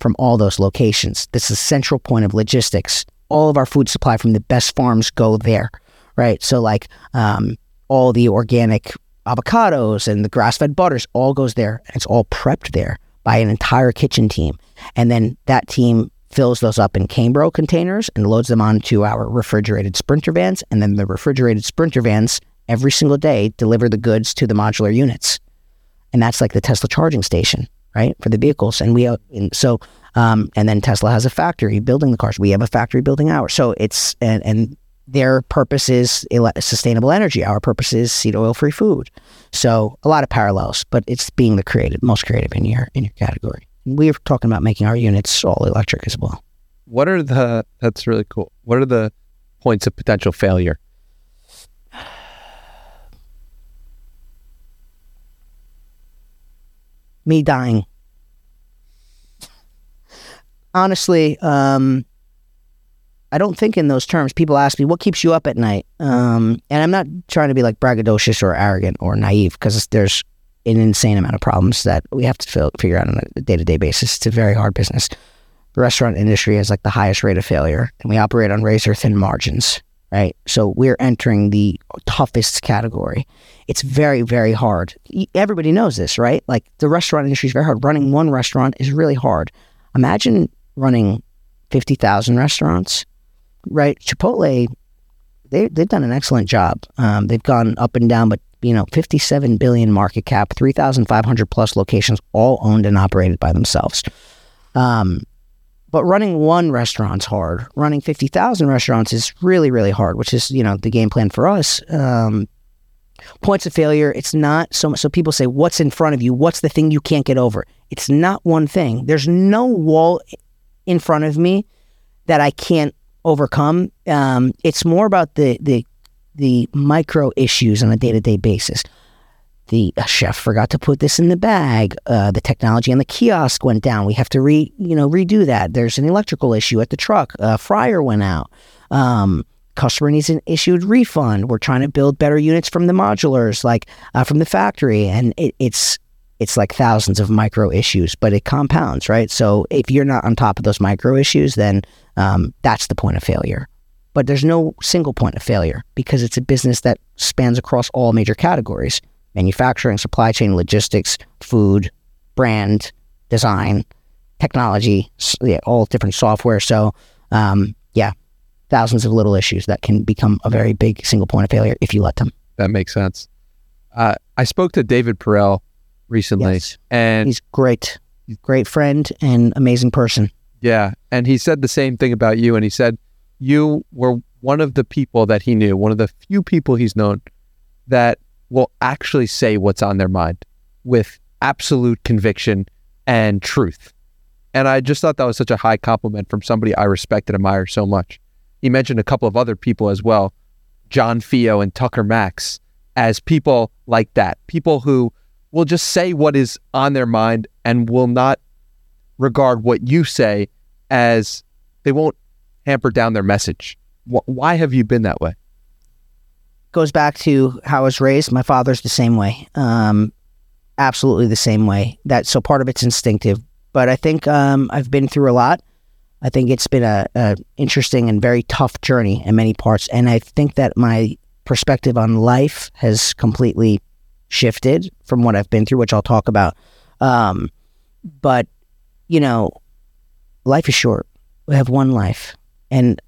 from all those locations. This is a central point of logistics. All of our food supply from the best farms go there, right? So, like um, all the organic avocados and the grass fed butters all goes there. And it's all prepped there by an entire kitchen team. And then that team fills those up in Cambro containers and loads them onto our refrigerated sprinter vans. And then the refrigerated sprinter vans every single day deliver the goods to the modular units. And that's like the Tesla charging station, right? For the vehicles. And we, and so, um, and then Tesla has a factory building the cars. We have a factory building ours. So it's, and, and their purpose is sustainable energy. Our purpose is seed oil free food. So a lot of parallels, but it's being the creative, most creative in your, in your category we're talking about making our units all electric as well. What are the, that's really cool. What are the points of potential failure? Me dying. Honestly, um, I don't think in those terms. People ask me, what keeps you up at night? Um, and I'm not trying to be like braggadocious or arrogant or naive because there's an insane amount of problems that we have to fil- figure out on a day to day basis. It's a very hard business. The restaurant industry has like the highest rate of failure, and we operate on razor thin margins, right? So we're entering the toughest category. It's very, very hard. Everybody knows this, right? Like the restaurant industry is very hard. Running one restaurant is really hard. Imagine running 50,000 restaurants, right? Chipotle they they've done an excellent job. Um, they've gone up and down, but you know, 57 billion market cap, 3,500 plus locations, all owned and operated by themselves. Um, but running one restaurant's hard. Running 50,000 restaurants is really, really hard, which is, you know, the game plan for us. Um, points of failure, it's not so much. So people say, what's in front of you? What's the thing you can't get over? It's not one thing. There's no wall in front of me that I can't overcome. Um, it's more about the, the, the micro issues on a day to day basis the chef forgot to put this in the bag. Uh, the technology on the kiosk went down. We have to re, you know, redo that. There's an electrical issue at the truck. A fryer went out. Um, customer needs an issued refund. We're trying to build better units from the modulars, like uh, from the factory, and it, it's it's like thousands of micro issues, but it compounds, right? So if you're not on top of those micro issues, then um, that's the point of failure. But there's no single point of failure because it's a business that spans across all major categories manufacturing, supply chain, logistics, food, brand, design, technology, yeah, all different software. So, um, yeah, thousands of little issues that can become a very big single point of failure if you let them. That makes sense. Uh, I spoke to David Perell recently, Yes. and He's great, great friend and amazing person. yeah, and he said the same thing about you. And he said you were one of the people that he knew, one of the few people he's known that will actually say what's on their mind with absolute conviction and truth. And I just thought that was such a high compliment from somebody I respect and admire so much. He mentioned a couple of other people as well, John Fio and Tucker Max, as people like that, people who will just say what is on their mind and will not regard what you say as they won't hamper down their message. Wh- Why have you been that way? Goes back to how I was raised. My father's the same way, um, absolutely the same way. That so part of it's instinctive, but I think um, I've been through a lot. I think it's been a, a interesting and very tough journey in many parts, and I think that my perspective on life has completely shifted from what I've been through, which I'll talk about. Um, but you know, life is short. We have one life, and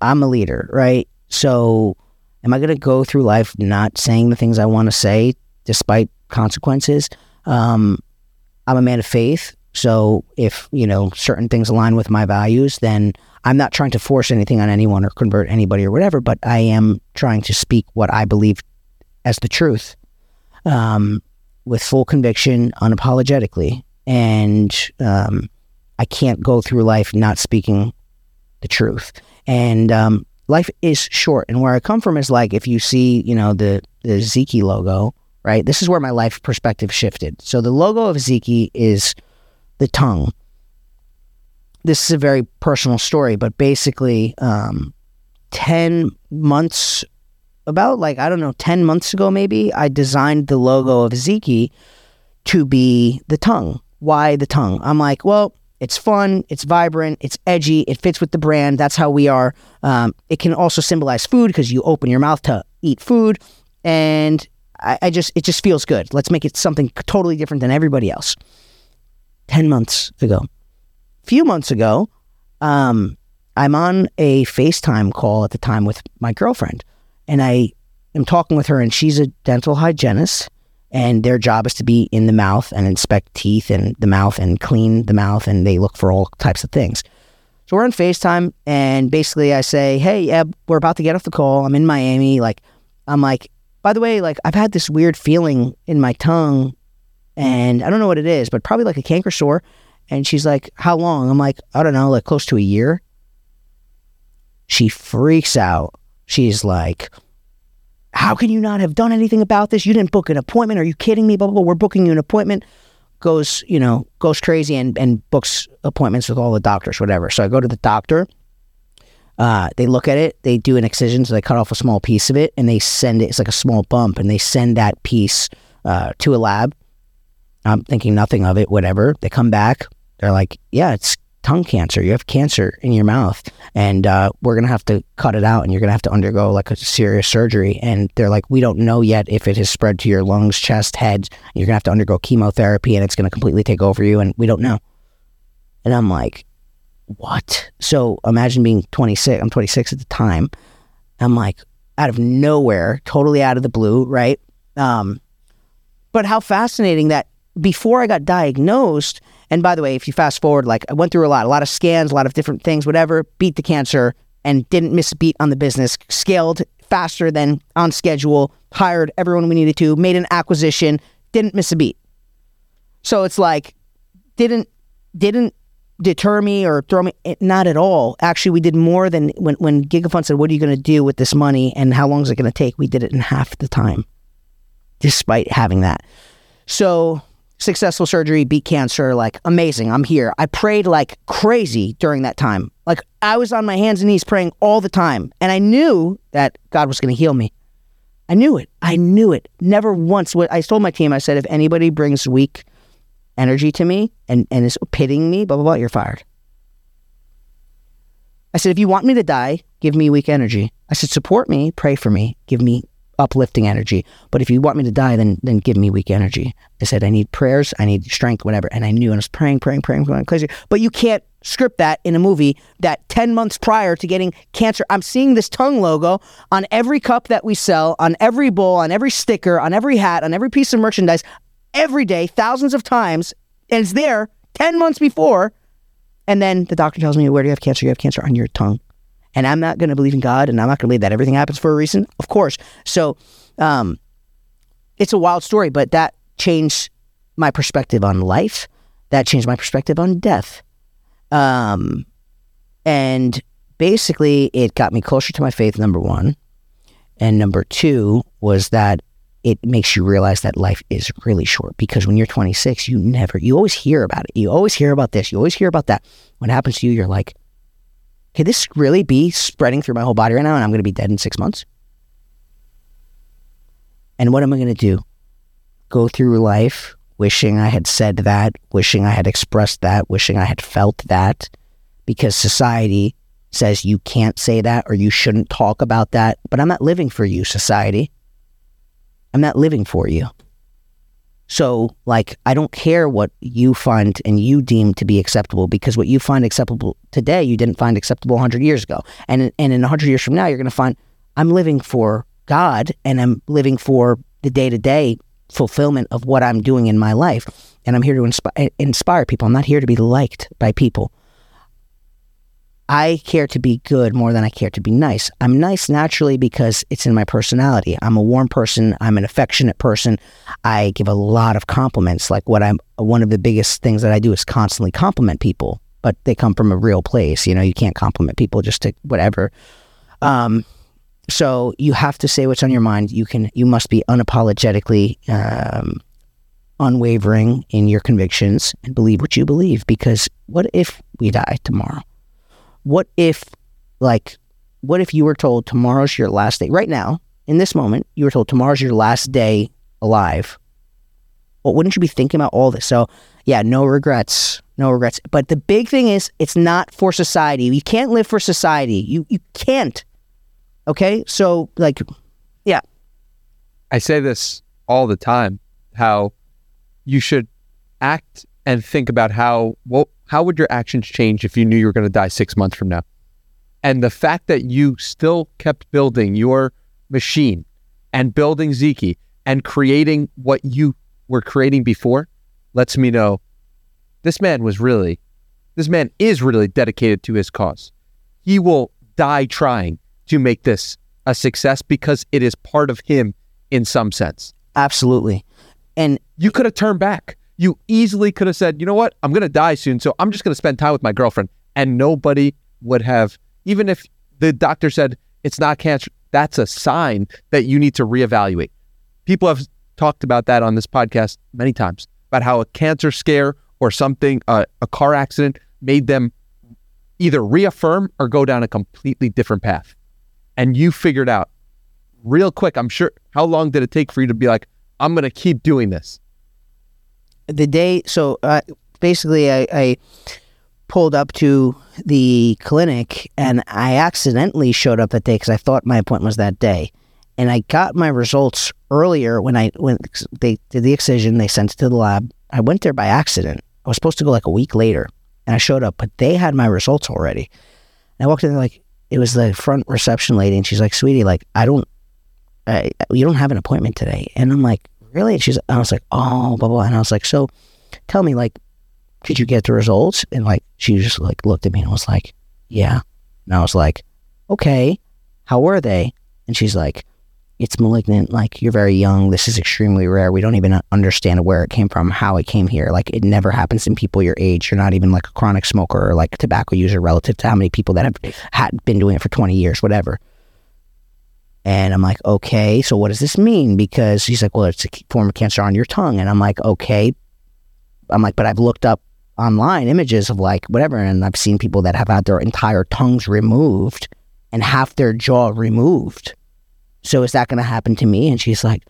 I'm a leader, right? So, am I going to go through life not saying the things I want to say, despite consequences? Um, I'm a man of faith, so if you know certain things align with my values, then I'm not trying to force anything on anyone or convert anybody or whatever. But I am trying to speak what I believe as the truth, um, with full conviction, unapologetically, and um, I can't go through life not speaking the truth. And um, life is short. And where I come from is like if you see, you know, the the Ziki logo, right? This is where my life perspective shifted. So the logo of Ziki is the tongue. This is a very personal story, but basically, um, ten months, about like I don't know, ten months ago maybe, I designed the logo of Ziki to be the tongue. Why the tongue? I'm like, well, it's fun, it's vibrant, it's edgy, it fits with the brand. That's how we are. Um, it can also symbolize food because you open your mouth to eat food, and I, I just it just feels good. Let's make it something totally different than everybody else. Ten months ago, few months ago, um, I'm on a FaceTime call at the time with my girlfriend, and I am talking with her, and she's a dental hygienist and their job is to be in the mouth and inspect teeth and the mouth and clean the mouth and they look for all types of things. So we're on FaceTime and basically I say, Hey, Eb, we're about to get off the call. I'm in Miami. Like, I'm like, by the way, like I've had this weird feeling in my tongue and I don't know what it is, but probably like a canker sore. And she's like, How long? I'm like, I don't know, like close to a year. She freaks out. She's like, how can you not have done anything about this? You didn't book an appointment. Are you kidding me? Blah, blah, blah. We're booking you an appointment. Goes, you know, goes crazy and, and books appointments with all the doctors, whatever. So I go to the doctor. Uh, they look at it. They do an excision. So they cut off a small piece of it and they send it. It's like a small bump and they send that piece uh, to a lab. I'm thinking nothing of it, whatever. They come back. They're like, yeah, it's tongue cancer. You have cancer in your mouth, and uh, we're gonna have to cut it out, and you're gonna have to undergo like a serious surgery. And they're like, we don't know yet if it has spread to your lungs, chest, head. You're gonna have to undergo chemotherapy, and it's gonna completely take over you, and we don't know. And I'm like, what? So imagine being 26. I'm 26 at the time. I'm like, out of nowhere, totally out of the blue, right? Um, but how fascinating that before I got diagnosed, and by the way, if you fast forward, like I went through a lot, a lot of scans, a lot of different things, whatever, beat the cancer and didn't miss a beat on the business, scaled faster than on schedule, hired everyone we needed to, made an acquisition, didn't miss a beat. So it's like, didn't, didn't deter me or throw me eh, not at all. Actually we did more than when when gigafund said what are you going to do with this money and how long is it going to take? We did it in half the time despite having that. So successful surgery beat cancer like amazing i'm here. I prayed like crazy during that time. Like i was on my hands and knees praying all the time and i knew that god was going to heal me. I knew it. I knew it. Never once would i told my team i said if anybody brings weak energy to me and, and is pitying me, blah, blah, blah, you're fired. I said, if you want me to die, give me weak energy. I said, support me, pray for me, give me uplifting energy. But if you want me to die, then then give me weak energy. I said, I need prayers, I need strength, whatever. And I knew, and I was praying, praying, praying, going crazy. But you can't script that in a movie that 10 months prior to getting cancer, I'm seeing this tongue logo on every cup that we sell, on every bowl, on every sticker, on every hat, on every piece of merchandise every day, thousands of times, and it's there 10 months before. And then the doctor tells me, Where do you have cancer? You have cancer on your tongue. And I'm not going to believe in God and I'm not going to believe that everything happens for a reason. Of course. So um, it's a wild story, but that changed my perspective on life. That changed my perspective on death. Um, and basically, it got me closer to my faith, number one. And number two was that it makes you realize that life is really short because when you're 26, you never, you always hear about it. You always hear about this. You always hear about that. When it happens to you, you're like, could this really be spreading through my whole body right now and I'm going to be dead in six months? And what am I going to do? Go through life wishing I had said that, wishing I had expressed that, wishing I had felt that because society says you can't say that or you shouldn't talk about that. But I'm not living for you, society. I'm not living for you. So, like, I don't care what you find and you deem to be acceptable because what you find acceptable today, you didn't find acceptable 100 years ago. And, and in 100 years from now, you're going to find I'm living for God and I'm living for the day to day fulfillment of what I'm doing in my life. And I'm here to inspi- inspire people. I'm not here to be liked by people. I care to be good more than I care to be nice. I'm nice naturally because it's in my personality. I'm a warm person. I'm an affectionate person. I give a lot of compliments. Like what I'm, one of the biggest things that I do is constantly compliment people, but they come from a real place. You know, you can't compliment people just to whatever. Um, so you have to say what's on your mind. You can, you must be unapologetically, um, unwavering in your convictions and believe what you believe because what if we die tomorrow? What if like what if you were told tomorrow's your last day? Right now in this moment you were told tomorrow's your last day alive. Well wouldn't you be thinking about all this? So yeah no regrets no regrets. But the big thing is it's not for society. You can't live for society. You you can't. Okay? So like yeah. I say this all the time how you should act and think about how what how would your actions change if you knew you were going to die six months from now? And the fact that you still kept building your machine and building Ziki and creating what you were creating before lets me know this man was really, this man is really dedicated to his cause. He will die trying to make this a success because it is part of him in some sense. Absolutely. And you could have turned back you easily could have said, you know what, I'm going to die soon, so I'm just going to spend time with my girlfriend. And nobody would have, even if the doctor said it's not cancer, that's a sign that you need to reevaluate. People have talked about that on this podcast many times about how a cancer scare or something, uh, a car accident made them either reaffirm or go down a completely different path. And you figured out real quick, I'm sure, how long did it take for you to be like, I'm going to keep doing this? The day, so basically, I, I pulled up to the clinic and I accidentally showed up that day because I thought my appointment was that day. And I got my results earlier when I when they did the excision, they sent it to the lab. I went there by accident. I was supposed to go like a week later and I showed up, but they had my results already. And I walked in, they're like, it was the front reception lady, and she's like, "Sweetie, like I don't, uh, you don't have an appointment today." And I'm like, "Really?" And she's, I was like, "Oh, blah blah." And I was like, "So, tell me, like, did you get the results?" And like, she just like looked at me and was like, "Yeah." And I was like, "Okay, how were they?" And she's like, it's malignant. Like you're very young. This is extremely rare. We don't even understand where it came from, how it came here. Like it never happens in people your age. You're not even like a chronic smoker or like tobacco user relative to how many people that have had been doing it for 20 years, whatever. And I'm like, okay, so what does this mean? Because she's like, well, it's a form of cancer on your tongue. And I'm like, okay. I'm like, but I've looked up online images of like whatever, and I've seen people that have had their entire tongues removed and half their jaw removed so is that going to happen to me? And she's like,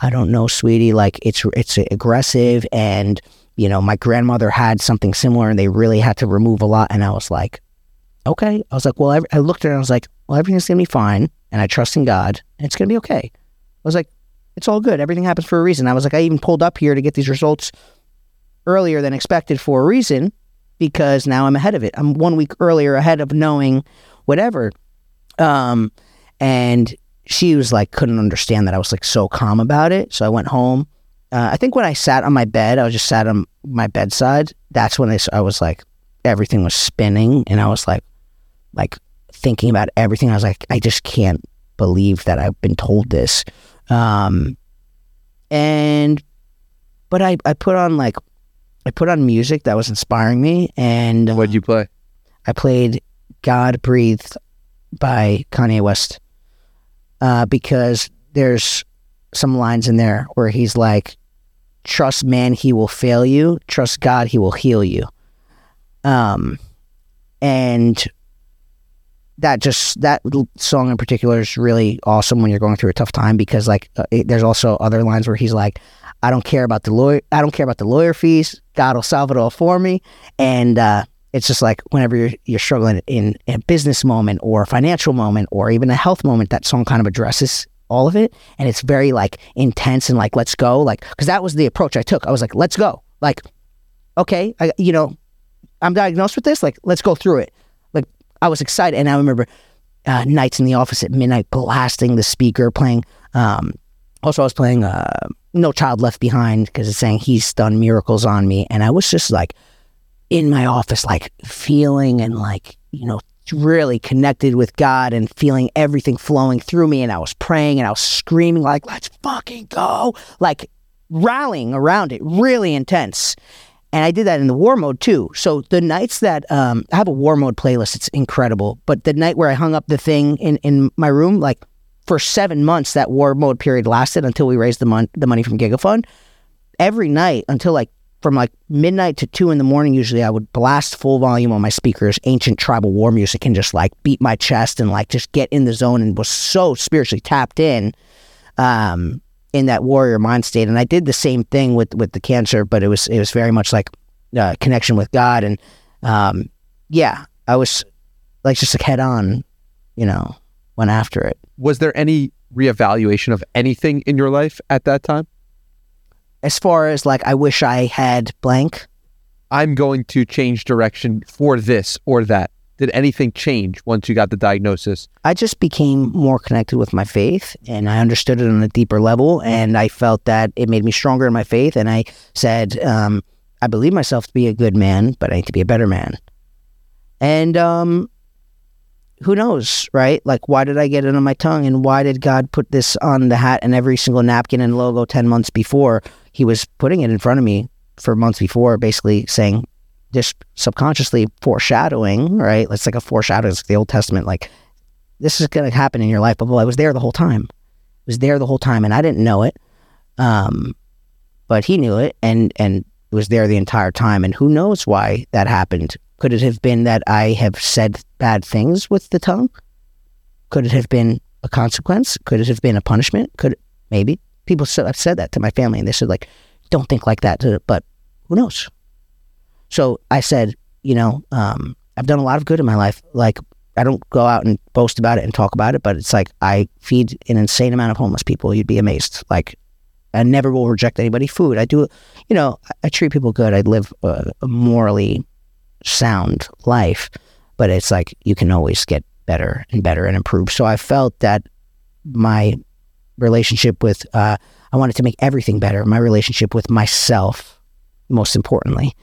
I don't know, sweetie. Like it's it's aggressive, and you know, my grandmother had something similar, and they really had to remove a lot. And I was like, okay. I was like, well, I looked at it, and I was like, well, everything's gonna be fine, and I trust in God, and it's gonna be okay. I was like, it's all good. Everything happens for a reason. I was like, I even pulled up here to get these results earlier than expected for a reason, because now I'm ahead of it. I'm one week earlier ahead of knowing whatever. Um, and she was like, couldn't understand that I was like so calm about it. So I went home. Uh, I think when I sat on my bed, I was just sat on my bedside. That's when I, I was like, everything was spinning. And I was like, like thinking about everything. I was like, I just can't believe that I've been told this. Um, and, but I, I put on like, I put on music that was inspiring me. And what'd you play? I played God Breathed by Kanye West uh, because there's some lines in there where he's like, "Trust man, he will fail you. Trust God, he will heal you." Um, and that just that song in particular is really awesome when you're going through a tough time because like uh, it, there's also other lines where he's like, "I don't care about the lawyer. I don't care about the lawyer fees. God will solve it all for me." And uh, it's just like whenever you're, you're struggling in, a business moment or a financial moment or even a health moment, that song kind of addresses all of it. And it's very like intense and like, let's go. Like, cause that was the approach I took. I was like, let's go. Like, okay, I, you know, I'm diagnosed with this. Like, let's go through it. I was excited. And I remember uh, nights in the office at midnight blasting the speaker, playing. Um, also, I was playing uh, No Child Left Behind because it's saying he's done miracles on me. And I was just like, in my office, like feeling and like, you know, really connected with God and feeling everything flowing through me. And I was praying and I was screaming, like, let's fucking go, like rallying around it, really intense. And I did that in the war mode too. So the nights that um, I have a war mode playlist, it's incredible. But the night where I hung up the thing in, in my room, like for seven months, that war mode period lasted until we raised the, mon- the money from GigaFund. Every night until like from like midnight to two in the morning, usually I would blast full volume on my speakers, ancient tribal war music, and just like beat my chest and like just get in the zone and was so spiritually tapped in, um, in that warrior mind state. And I did the same thing with with the cancer, but it was it was very much like uh, connection with God, and um, yeah, I was like just like head on, you know, went after it. Was there any reevaluation of anything in your life at that time? as far as like I wish I had blank. I'm going to change direction for this or that. Did anything change once you got the diagnosis? I just became more connected with my faith and I understood it on a deeper level. And I felt that it made me stronger in my faith. And I said, um, I believe myself to be a good man, but I need to be a better man. And um, who knows, right? Like, why did I get it on my tongue? And why did God put this on the hat and every single napkin and logo 10 months before? He was putting it in front of me for months before, basically saying, just subconsciously foreshadowing, right? It's like a foreshadowing. It's the Old Testament, like, this is going to happen in your life. But well, I was there the whole time. I was there the whole time, and I didn't know it. Um, but he knew it, and and it was there the entire time. And who knows why that happened? Could it have been that I have said bad things with the tongue? Could it have been a consequence? Could it have been a punishment? Could maybe people have said that to my family, and they said like, "Don't think like that." But who knows? So I said, you know, um, I've done a lot of good in my life. Like I don't go out and boast about it and talk about it, but it's like I feed an insane amount of homeless people. You'd be amazed. Like I never will reject anybody food. I do, you know, I, treat people good. I live a, a morally sound life. but it's like you can always get better and better and improve. So I felt that my relationship with, uh, I wanted to make everything better. My relationship with myself, most importantly,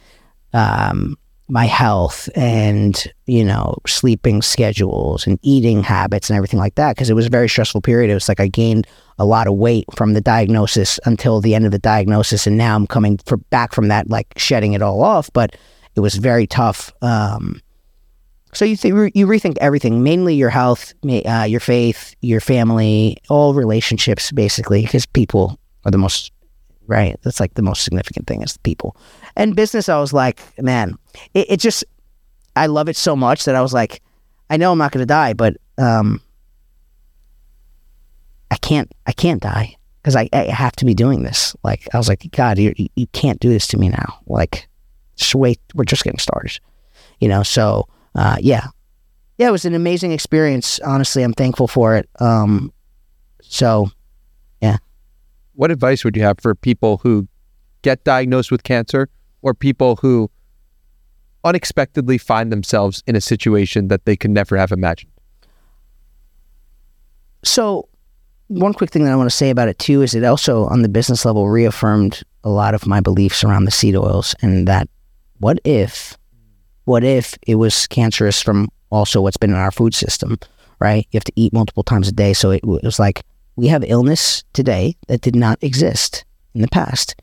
um, my health and, you know, sleeping schedules and eating habits and everything like that. Cause it was a very stressful period. It was like I gained a lot of weight from the diagnosis until the end of the diagnosis. And now I'm coming for, back from that, like shedding it all off. But it was very tough. Um, so you th- you rethink everything, mainly your health, uh, your faith, your family, all relationships, basically, because people are the most right. That's like the most significant thing is the people. And business, I was like, man, it, it just, I love it so much that I was like, I know I'm not going to die, but um, I can't, I can't die because I, I have to be doing this. Like I was like, God, you you can't do this to me now. Like, just wait, we're just getting started, you know. So uh, yeah, yeah, it was an amazing experience. Honestly, I'm thankful for it. Um, so. What advice would you have for people who get diagnosed with cancer or people who unexpectedly find themselves in a situation that they could never have imagined? So, one quick thing that I want to say about it too is it also, on the business level, reaffirmed a lot of my beliefs around the seed oils and that what if what if it was cancerous from also what's been in our food system, right? You have to eat multiple times a day. So it, was like we have illness today that did not exist in the past.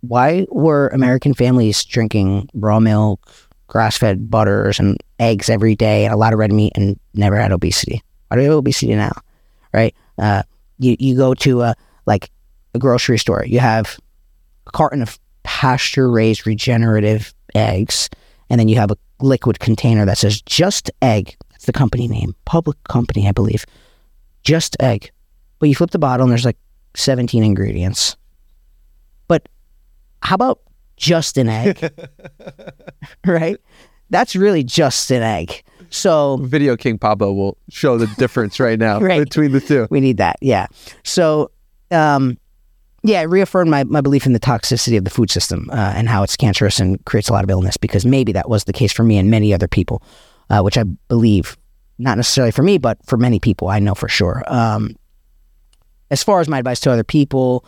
Why were American families drinking raw milk, grass fed butters, and eggs every day, and a lot of red meat, and never had obesity? Why do we have obesity now, right? Uh, you, you go to a, like a grocery store, you have a carton of pasture raised regenerative eggs and then you have a liquid container that says just egg. That's the company name, public company, I believe. Just egg. But you flip the bottle and there's like 17 ingredients. But how about just an egg? right? That's really just an egg. So Video King Pablo will show the difference right now right. between the two. We need that. Yeah. So um, yeah, it reaffirmed my, my belief in the toxicity of the food system uh, and how it's cancerous and creates a lot of illness because maybe that was the case for me and many other people, uh, which I believe, not necessarily for me, but for many people, I know for sure. Um, as far as my advice to other people,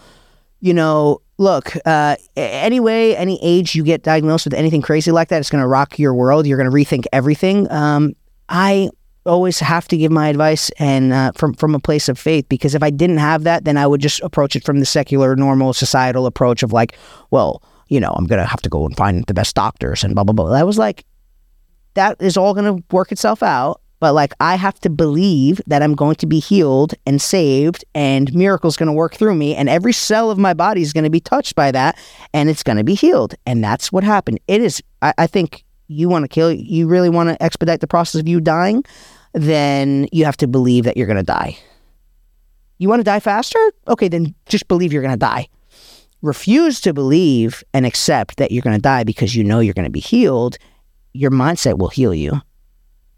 you know, look, uh, anyway, any age you get diagnosed with anything crazy like that, it's going to rock your world. You're going to rethink everything. Um, I always have to give my advice and uh, from from a place of faith because if I didn't have that, then I would just approach it from the secular, normal, societal approach of like, well, you know, I'm gonna have to go and find the best doctors and blah blah blah. That was like, that is all gonna work itself out. But like, I have to believe that I'm going to be healed and saved, and miracles going to work through me, and every cell of my body is going to be touched by that, and it's going to be healed. And that's what happened. It is. I, I think you want to kill, you really want to expedite the process of you dying, then you have to believe that you're going to die. You want to die faster? Okay, then just believe you're going to die. Refuse to believe and accept that you're going to die because you know you're going to be healed. Your mindset will heal you.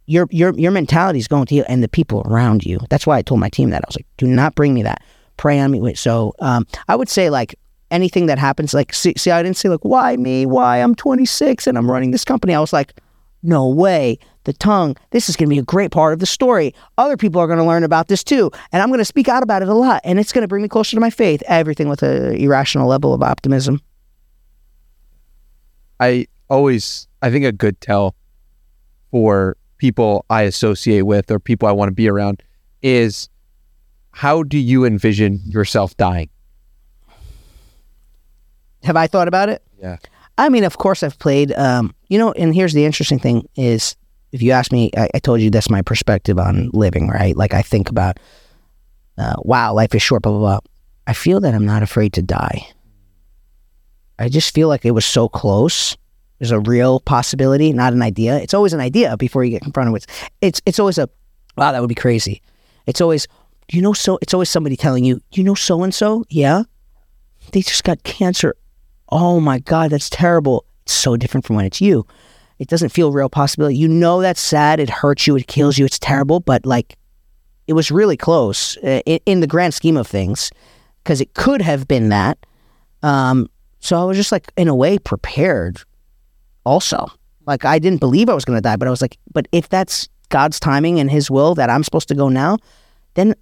Your your your mentality is going to heal, and the people around you. That's why I told my team that I was like, "Do not bring me that. Pray on me." So um, I would say like anything that happens, like see, see, I didn't say like, "Why me? Why I'm 26 and I'm running this company." I was like, "No way." the tongue. This is going to be a great part of the story. Other people are going to learn about this too. And I'm going to speak out about it a lot. And it's going to bring me closer to my faith. Everything with a irrational level of optimism. I always, I think a good tell for people I associate with or people I want to be around is how do you envision yourself dying? Have I thought about it? Yeah. I mean, of course, I've played. Um, you know, and here's the interesting thing: is if you ask me, I, I, told you that's my perspective on living, right? Like I think about, uh, wow, life is short, blah, blah, blah. I feel that I'm not afraid to die. I just feel like it was so close. There's a real possibility, not an idea. It's always an idea before you get confronted with. It's it's always a, wow, that would be crazy. It's always, you know, so it's always somebody telling you, you know, so and so, yeah, they just got cancer. Oh my God, that's terrible. It's so different from when it's you it doesn't feel real possibility. You know that's sad. It hurts you. It kills you. It's terrible. But like, it was really close uh, in, in, the grand scheme of things, because it could have been that. Um, so I was just like, in a way, prepared. Also, Like I didn't believe I was going to die, but I was like, but if that's God's timing and His will that I'm supposed to go now, then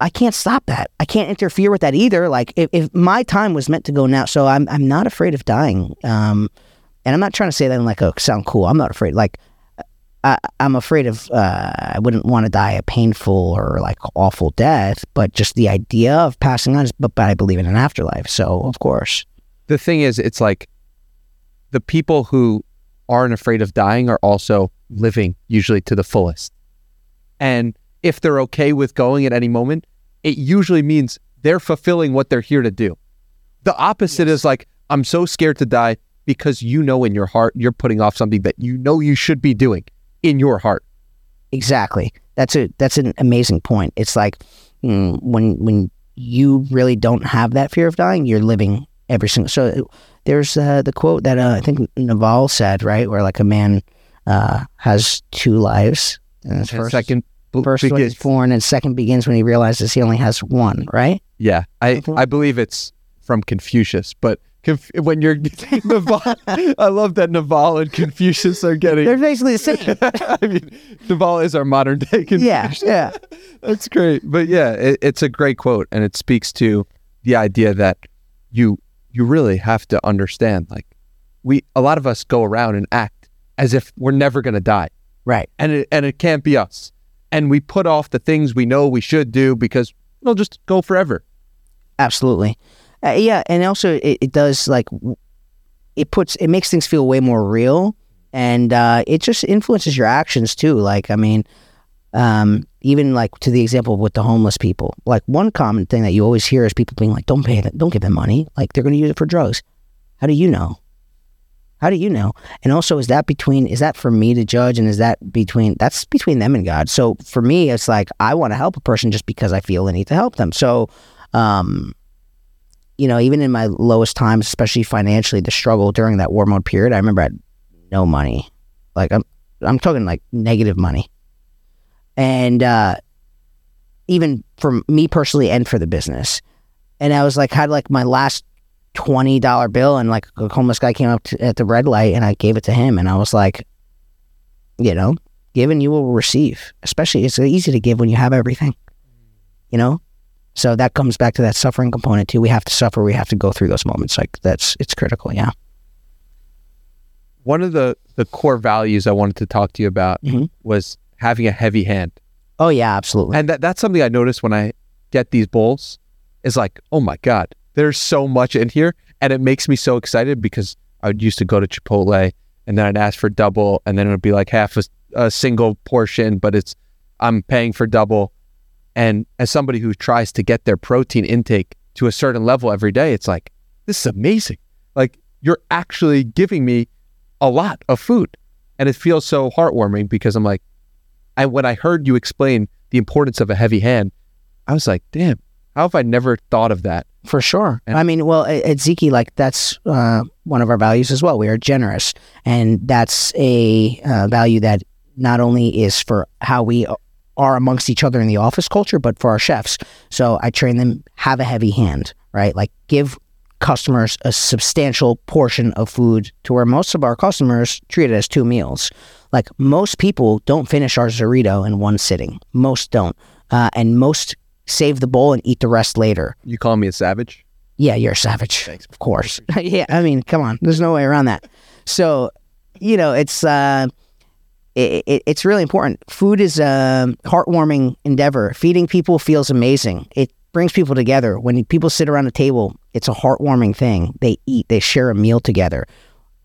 I can't stop that. I can't interfere with that either. Like if, if my time was meant to go now, so I'm I'm not afraid of dying. Um, and I'm not trying to say that in like a sound cool. I'm not afraid. Like I, I'm afraid of. Uh, I wouldn't want to die a painful or like awful death, but just the idea of passing on. Is, but, but I believe in an afterlife, so of course. The thing is, it's like the people who aren't afraid of dying are also living usually to the fullest. And if they're okay with going at any moment, it usually means they're fulfilling what they're here to do. The opposite Yes. is like, I'm so scared to die because you know in your heart you're putting off something that you know you should be doing in your heart. Exactly. That's a that's an amazing point. It's like mm, when when you really don't have that fear of dying, you're living every single. So there's uh, the quote that uh, I think Naval said, right, where like a man uh, has two lives. And his first, second, first begins- he's born, and second begins when he realizes he only has one. Right? Yeah, I, I believe it's from Confucius, but conf- when you're Naval, I love that Naval and Confucius are getting. They're basically the same. I mean, Naval is our modern day Confucius. yeah, yeah. That's great. But yeah, it, it's a great quote, and it speaks to the idea that you you really have to understand. Like we, a lot of us go around and act as if we're never going to die, Right. and it and it can't be us. And we put off the things we know we should do because it'll just go forever. Absolutely. Uh, yeah, and also it, it does like it puts it makes things feel way more real, and uh, it just influences your actions too. Like I mean, um, even like to the example with the homeless people. Like one common thing that you always hear is people being like, "Don't pay them, don't give them money. Like they're going to use it for drugs." How do you know? How do you know? And also, is that between is that for me to judge, and is that between that's between them and God? So for me, it's like I want to help a person just because I feel the need to help them. So, um, you know, even in my lowest times, especially financially, the struggle during that war mode period, I remember I had no money. Like I'm, I'm talking like negative money, and uh, even for me personally and for the business. And I was like, had like my last twenty dollar bill, and like a homeless guy came up to, at the red light, and I gave it to him, and I was like, you know, given you will receive. Especially, it's easy to give when you have everything. You know, so that comes back to that suffering component too. We have to suffer. We have to go through those moments. Like that's it's critical. Yeah. One of the the core values I wanted to talk to you about Mhm. was having a heavy hand. Oh yeah, absolutely. And that, that's something I notice when I get these bowls is like, oh my God, there's so much in here. And it makes me so excited because I used to go to Chipotle and then I'd ask for double and then it would be like half a, a single portion, but it's, I'm paying for double. And as somebody who tries to get their protein intake to a certain level every day, it's like, this is amazing. Like you're actually giving me a lot of food. And it feels so heartwarming because I'm like, I when I heard you explain the importance of a heavy hand, I was like, damn, how have I never thought of that? For sure. And- I mean, well, at, at Ziki, like that's uh, one of our values as well. We are generous, and that's a uh, value that not only is for how we are amongst each other in the office culture, but for our chefs. So I train them have a heavy hand, right? Like give customers a substantial portion of food to where most of our customers treat it as two meals. Like most people don't finish our Zorito in one sitting. Most don't, uh, and most save the bowl and eat the rest later. You call me a savage? Yeah, you're a savage. Thanks. Of course. yeah, I mean, come on. There's no way around that. So, you know, it's uh, it, it, it's really important. Food is a heartwarming endeavor. Feeding people feels amazing. It brings people together. When people sit around a table, it's a heartwarming thing. They eat, they share a meal together.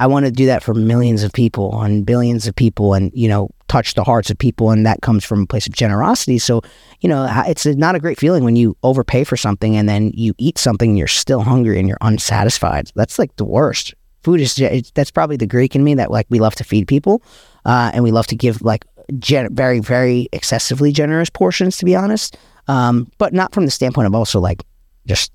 I want to do that for millions of people and billions of people and, you know, touch the hearts of people. And that comes from a place of generosity. So, you know, it's not a great feeling when you overpay for something and then you eat something and you're still hungry and you're unsatisfied. That's like the worst. Food is, that's probably the Greek in me that like we love to feed people uh, and we love to give like gen- very, very excessively generous portions, to be honest. Um, but not from the standpoint of also like just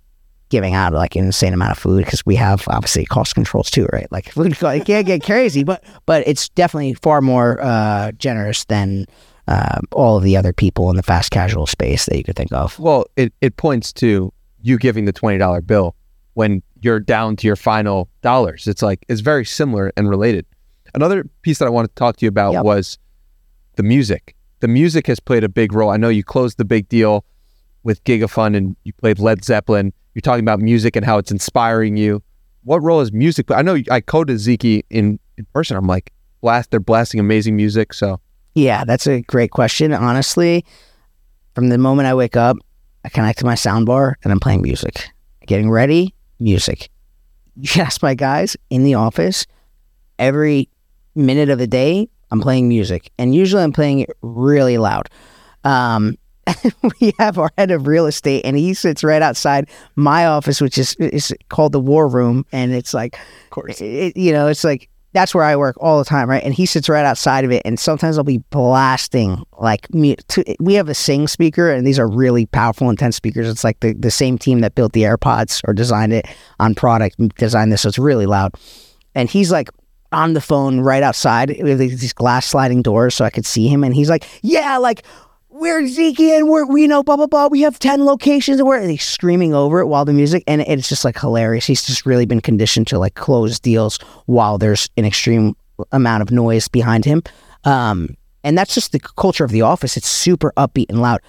giving out like an insane amount of food because we have obviously cost controls too, right? Like food it can't get crazy, but but it's definitely far more uh, generous than uh, all of the other people in the fast casual space that you could think of. Well, it, it points to you giving the $20 bill when you're down to your final dollars. It's like, it's very similar and related. Another piece that I wanted to talk to you about Yep. was the music. The music has played a big role. I know you closed the big deal with Gigafund and you played Led Zeppelin. You're talking about music and how it's inspiring you. What role is music? I know I coded Ziki in, in person. I'm like, blast, they're blasting amazing music. So Yeah, that's a great question. Honestly, from the moment I wake up, I connect to my soundbar and I'm playing music. Getting ready, music. Yes, my guys in the office every minute of the day, I'm playing music. And usually I'm playing it really loud. Um, we have our head of real estate and he sits right outside my office, which is, is called the war room. And it's like, of course, it, you know, it's like that's where I work all the time, right? And he sits right outside of it, and sometimes I'll be blasting like me. We have a Syng speaker, and these are really powerful, intense speakers. It's like the the same team that built the AirPods or designed it on product designed this, so it's really loud. And he's like on the phone right outside. We have these glass sliding doors, so I could see him, and he's like, "Yeah, like." We're Ziki and we're we know blah blah blah. We have ten locations and we're he's screaming over it while the music and it's just like hilarious. He's just really been conditioned to like close deals while there's an extreme amount of noise behind him. Um, and that's just the culture of the office. It's super upbeat and loud.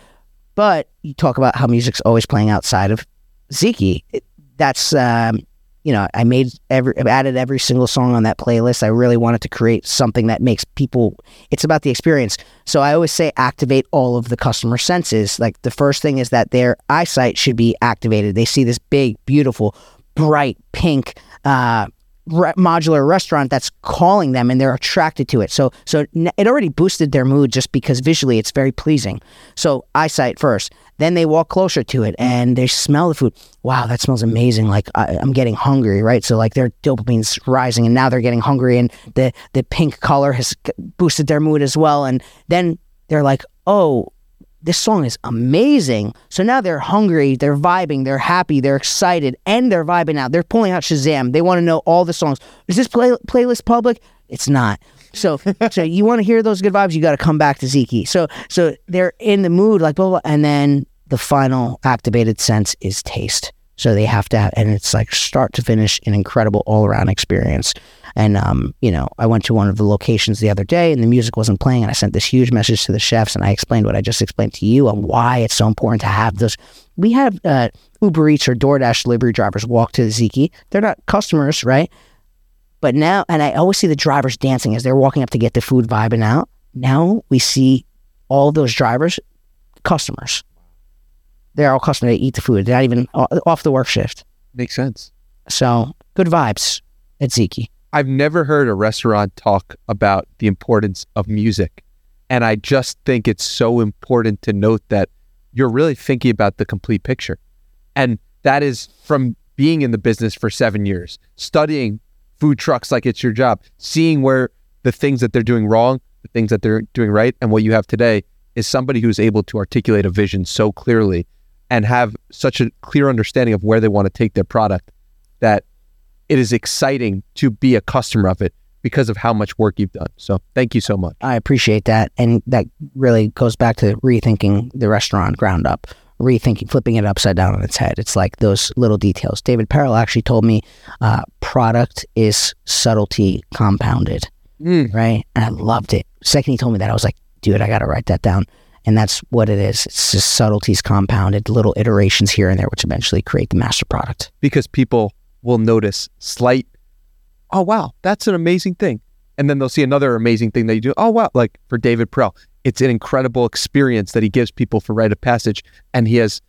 But you talk about how music's always playing outside of Ziki. It, that's um, you know, I made every added every single song on that playlist. I really wanted to create something that makes people it's about the experience. So I always say activate all of the customer senses. Like the first thing is that their eyesight should be activated. They see this big, beautiful, bright pink uh re- modular restaurant that's calling them and they're attracted to it. So so it already boosted their mood just because visually it's very pleasing. So eyesight first. Then they walk closer to it and they smell the food. Wow, that smells amazing. Like I, I'm getting hungry, right? So like their dopamine's rising and now they're getting hungry and the the pink color has boosted their mood as well. And then they're like, oh, this song is amazing. So now they're hungry, they're vibing, they're happy, they're excited, and they're vibing out. They're pulling out Shazam. They want to know all the songs. Is this play- playlist public? It's not. So, so you want to hear those good vibes? You got to come back to Ziki. So, so they're in the mood, like blah, blah, and then the final activated sense is taste. So they have to have, and it's like start to finish, an incredible all around experience. And um, you know, I went to one of the locations the other day, and the music wasn't playing, and I sent this huge message to the chefs, and I explained what I just explained to you on why it's so important to have those. We have uh, Uber Eats or DoorDash delivery drivers walk to the Ziki. They're not customers, right? But now, and I always see the drivers dancing as they're walking up to get the food vibing out. Now we see all those drivers, customers. They're all customers. They eat the food. They're not even off the work shift. makes sense. So good vibes at Ziki. I've never heard a restaurant talk about the importance of music. And I just think it's so important to note that you're really thinking about the complete picture. And that is from being in the business for seven years, studying food trucks like it's your job, seeing where the things that they're doing wrong, the things that they're doing right, and what you have today is somebody who's able to articulate a vision so clearly and have such a clear understanding of where they want to take their product that it is exciting to be a customer of it because of how much work you've done. So thank you so much. I appreciate that. And that really goes back to rethinking the restaurant ground up, rethinking, flipping it upside down on its head. It's like those little details. David Perell actually told me uh, product is subtlety compounded, Mm. right? And I loved it. Second, he told me that, I was like, dude, I got to write that down. And that's what it is. It's just subtleties compounded, little iterations here and there, which eventually create the master product. Because people will notice slight, oh, wow, that's an amazing thing. And then they'll see another amazing thing that you do. Oh, wow. Like for David Perell, it's an incredible experience that he gives people for Write of Passage. And he has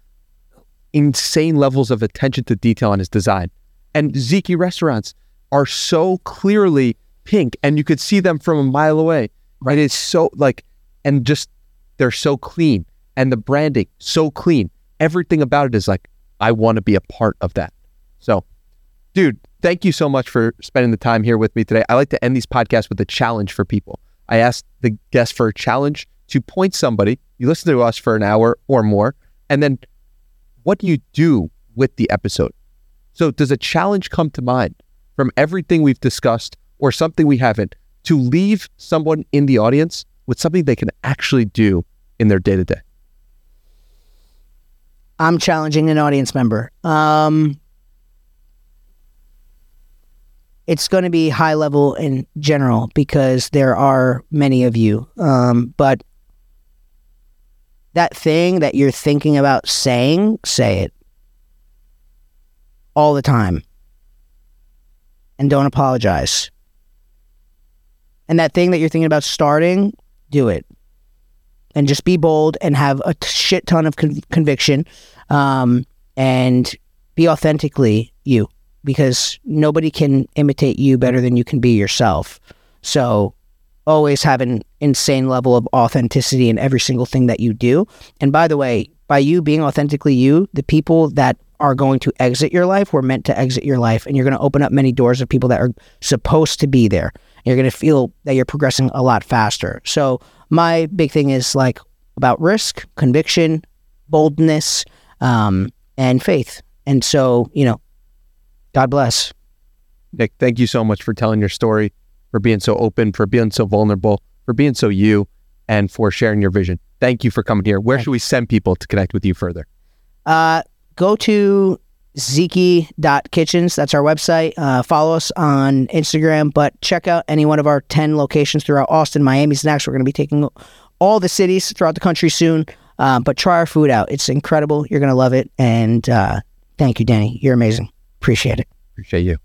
insane levels of attention to detail on his design. And Ziki restaurants are so clearly pink and you could see them from a mile away. Right. It's so like, and just they're so clean and the branding so clean. Everything about it is like, I want to be a part of that. So, dude, thank you so much for spending the time here with me today. I like to end these podcasts with a challenge for people. I asked the guest for a challenge to point somebody. You listen to us for an hour or more, and then what do you do with the episode? So, does a challenge come to mind from everything we've discussed or something we haven't to leave someone in the audience with something they can actually do in their day to day? I'm challenging an audience member. Um, it's going to be high level in general because there are many of you. Um, but that thing that you're thinking about saying, say it all the time. And don't apologize. And that thing that you're thinking about starting, do it. And just be bold and have a shit ton of con- conviction um, and be authentically you because nobody can imitate you better than you can be yourself. So always have an insane level of authenticity in every single thing that you do. And by the way, by you being authentically you, the people that are going to exit your life were meant to exit your life. And you're going to open up many doors of people that are supposed to be there. You're going to feel that you're progressing a lot faster. So, my big thing is like about risk, conviction, boldness, um, and faith. And so, you know, God bless. Nick, thank you so much for telling your story, for being so open, for being so vulnerable, for being so you, and for sharing your vision. Thank you for coming here. Where should we send people to connect with you further? Uh, go to ziki.kitchens. That's our website. Uh, follow us on Instagram, but check out any one of our 10 locations throughout Austin, Miami. Next, we're going to be taking all the cities throughout the country soon. Uh, but try our food out. It's incredible. You're going to love it. And uh, thank you, Danny. You're amazing. Appreciate it. Appreciate you.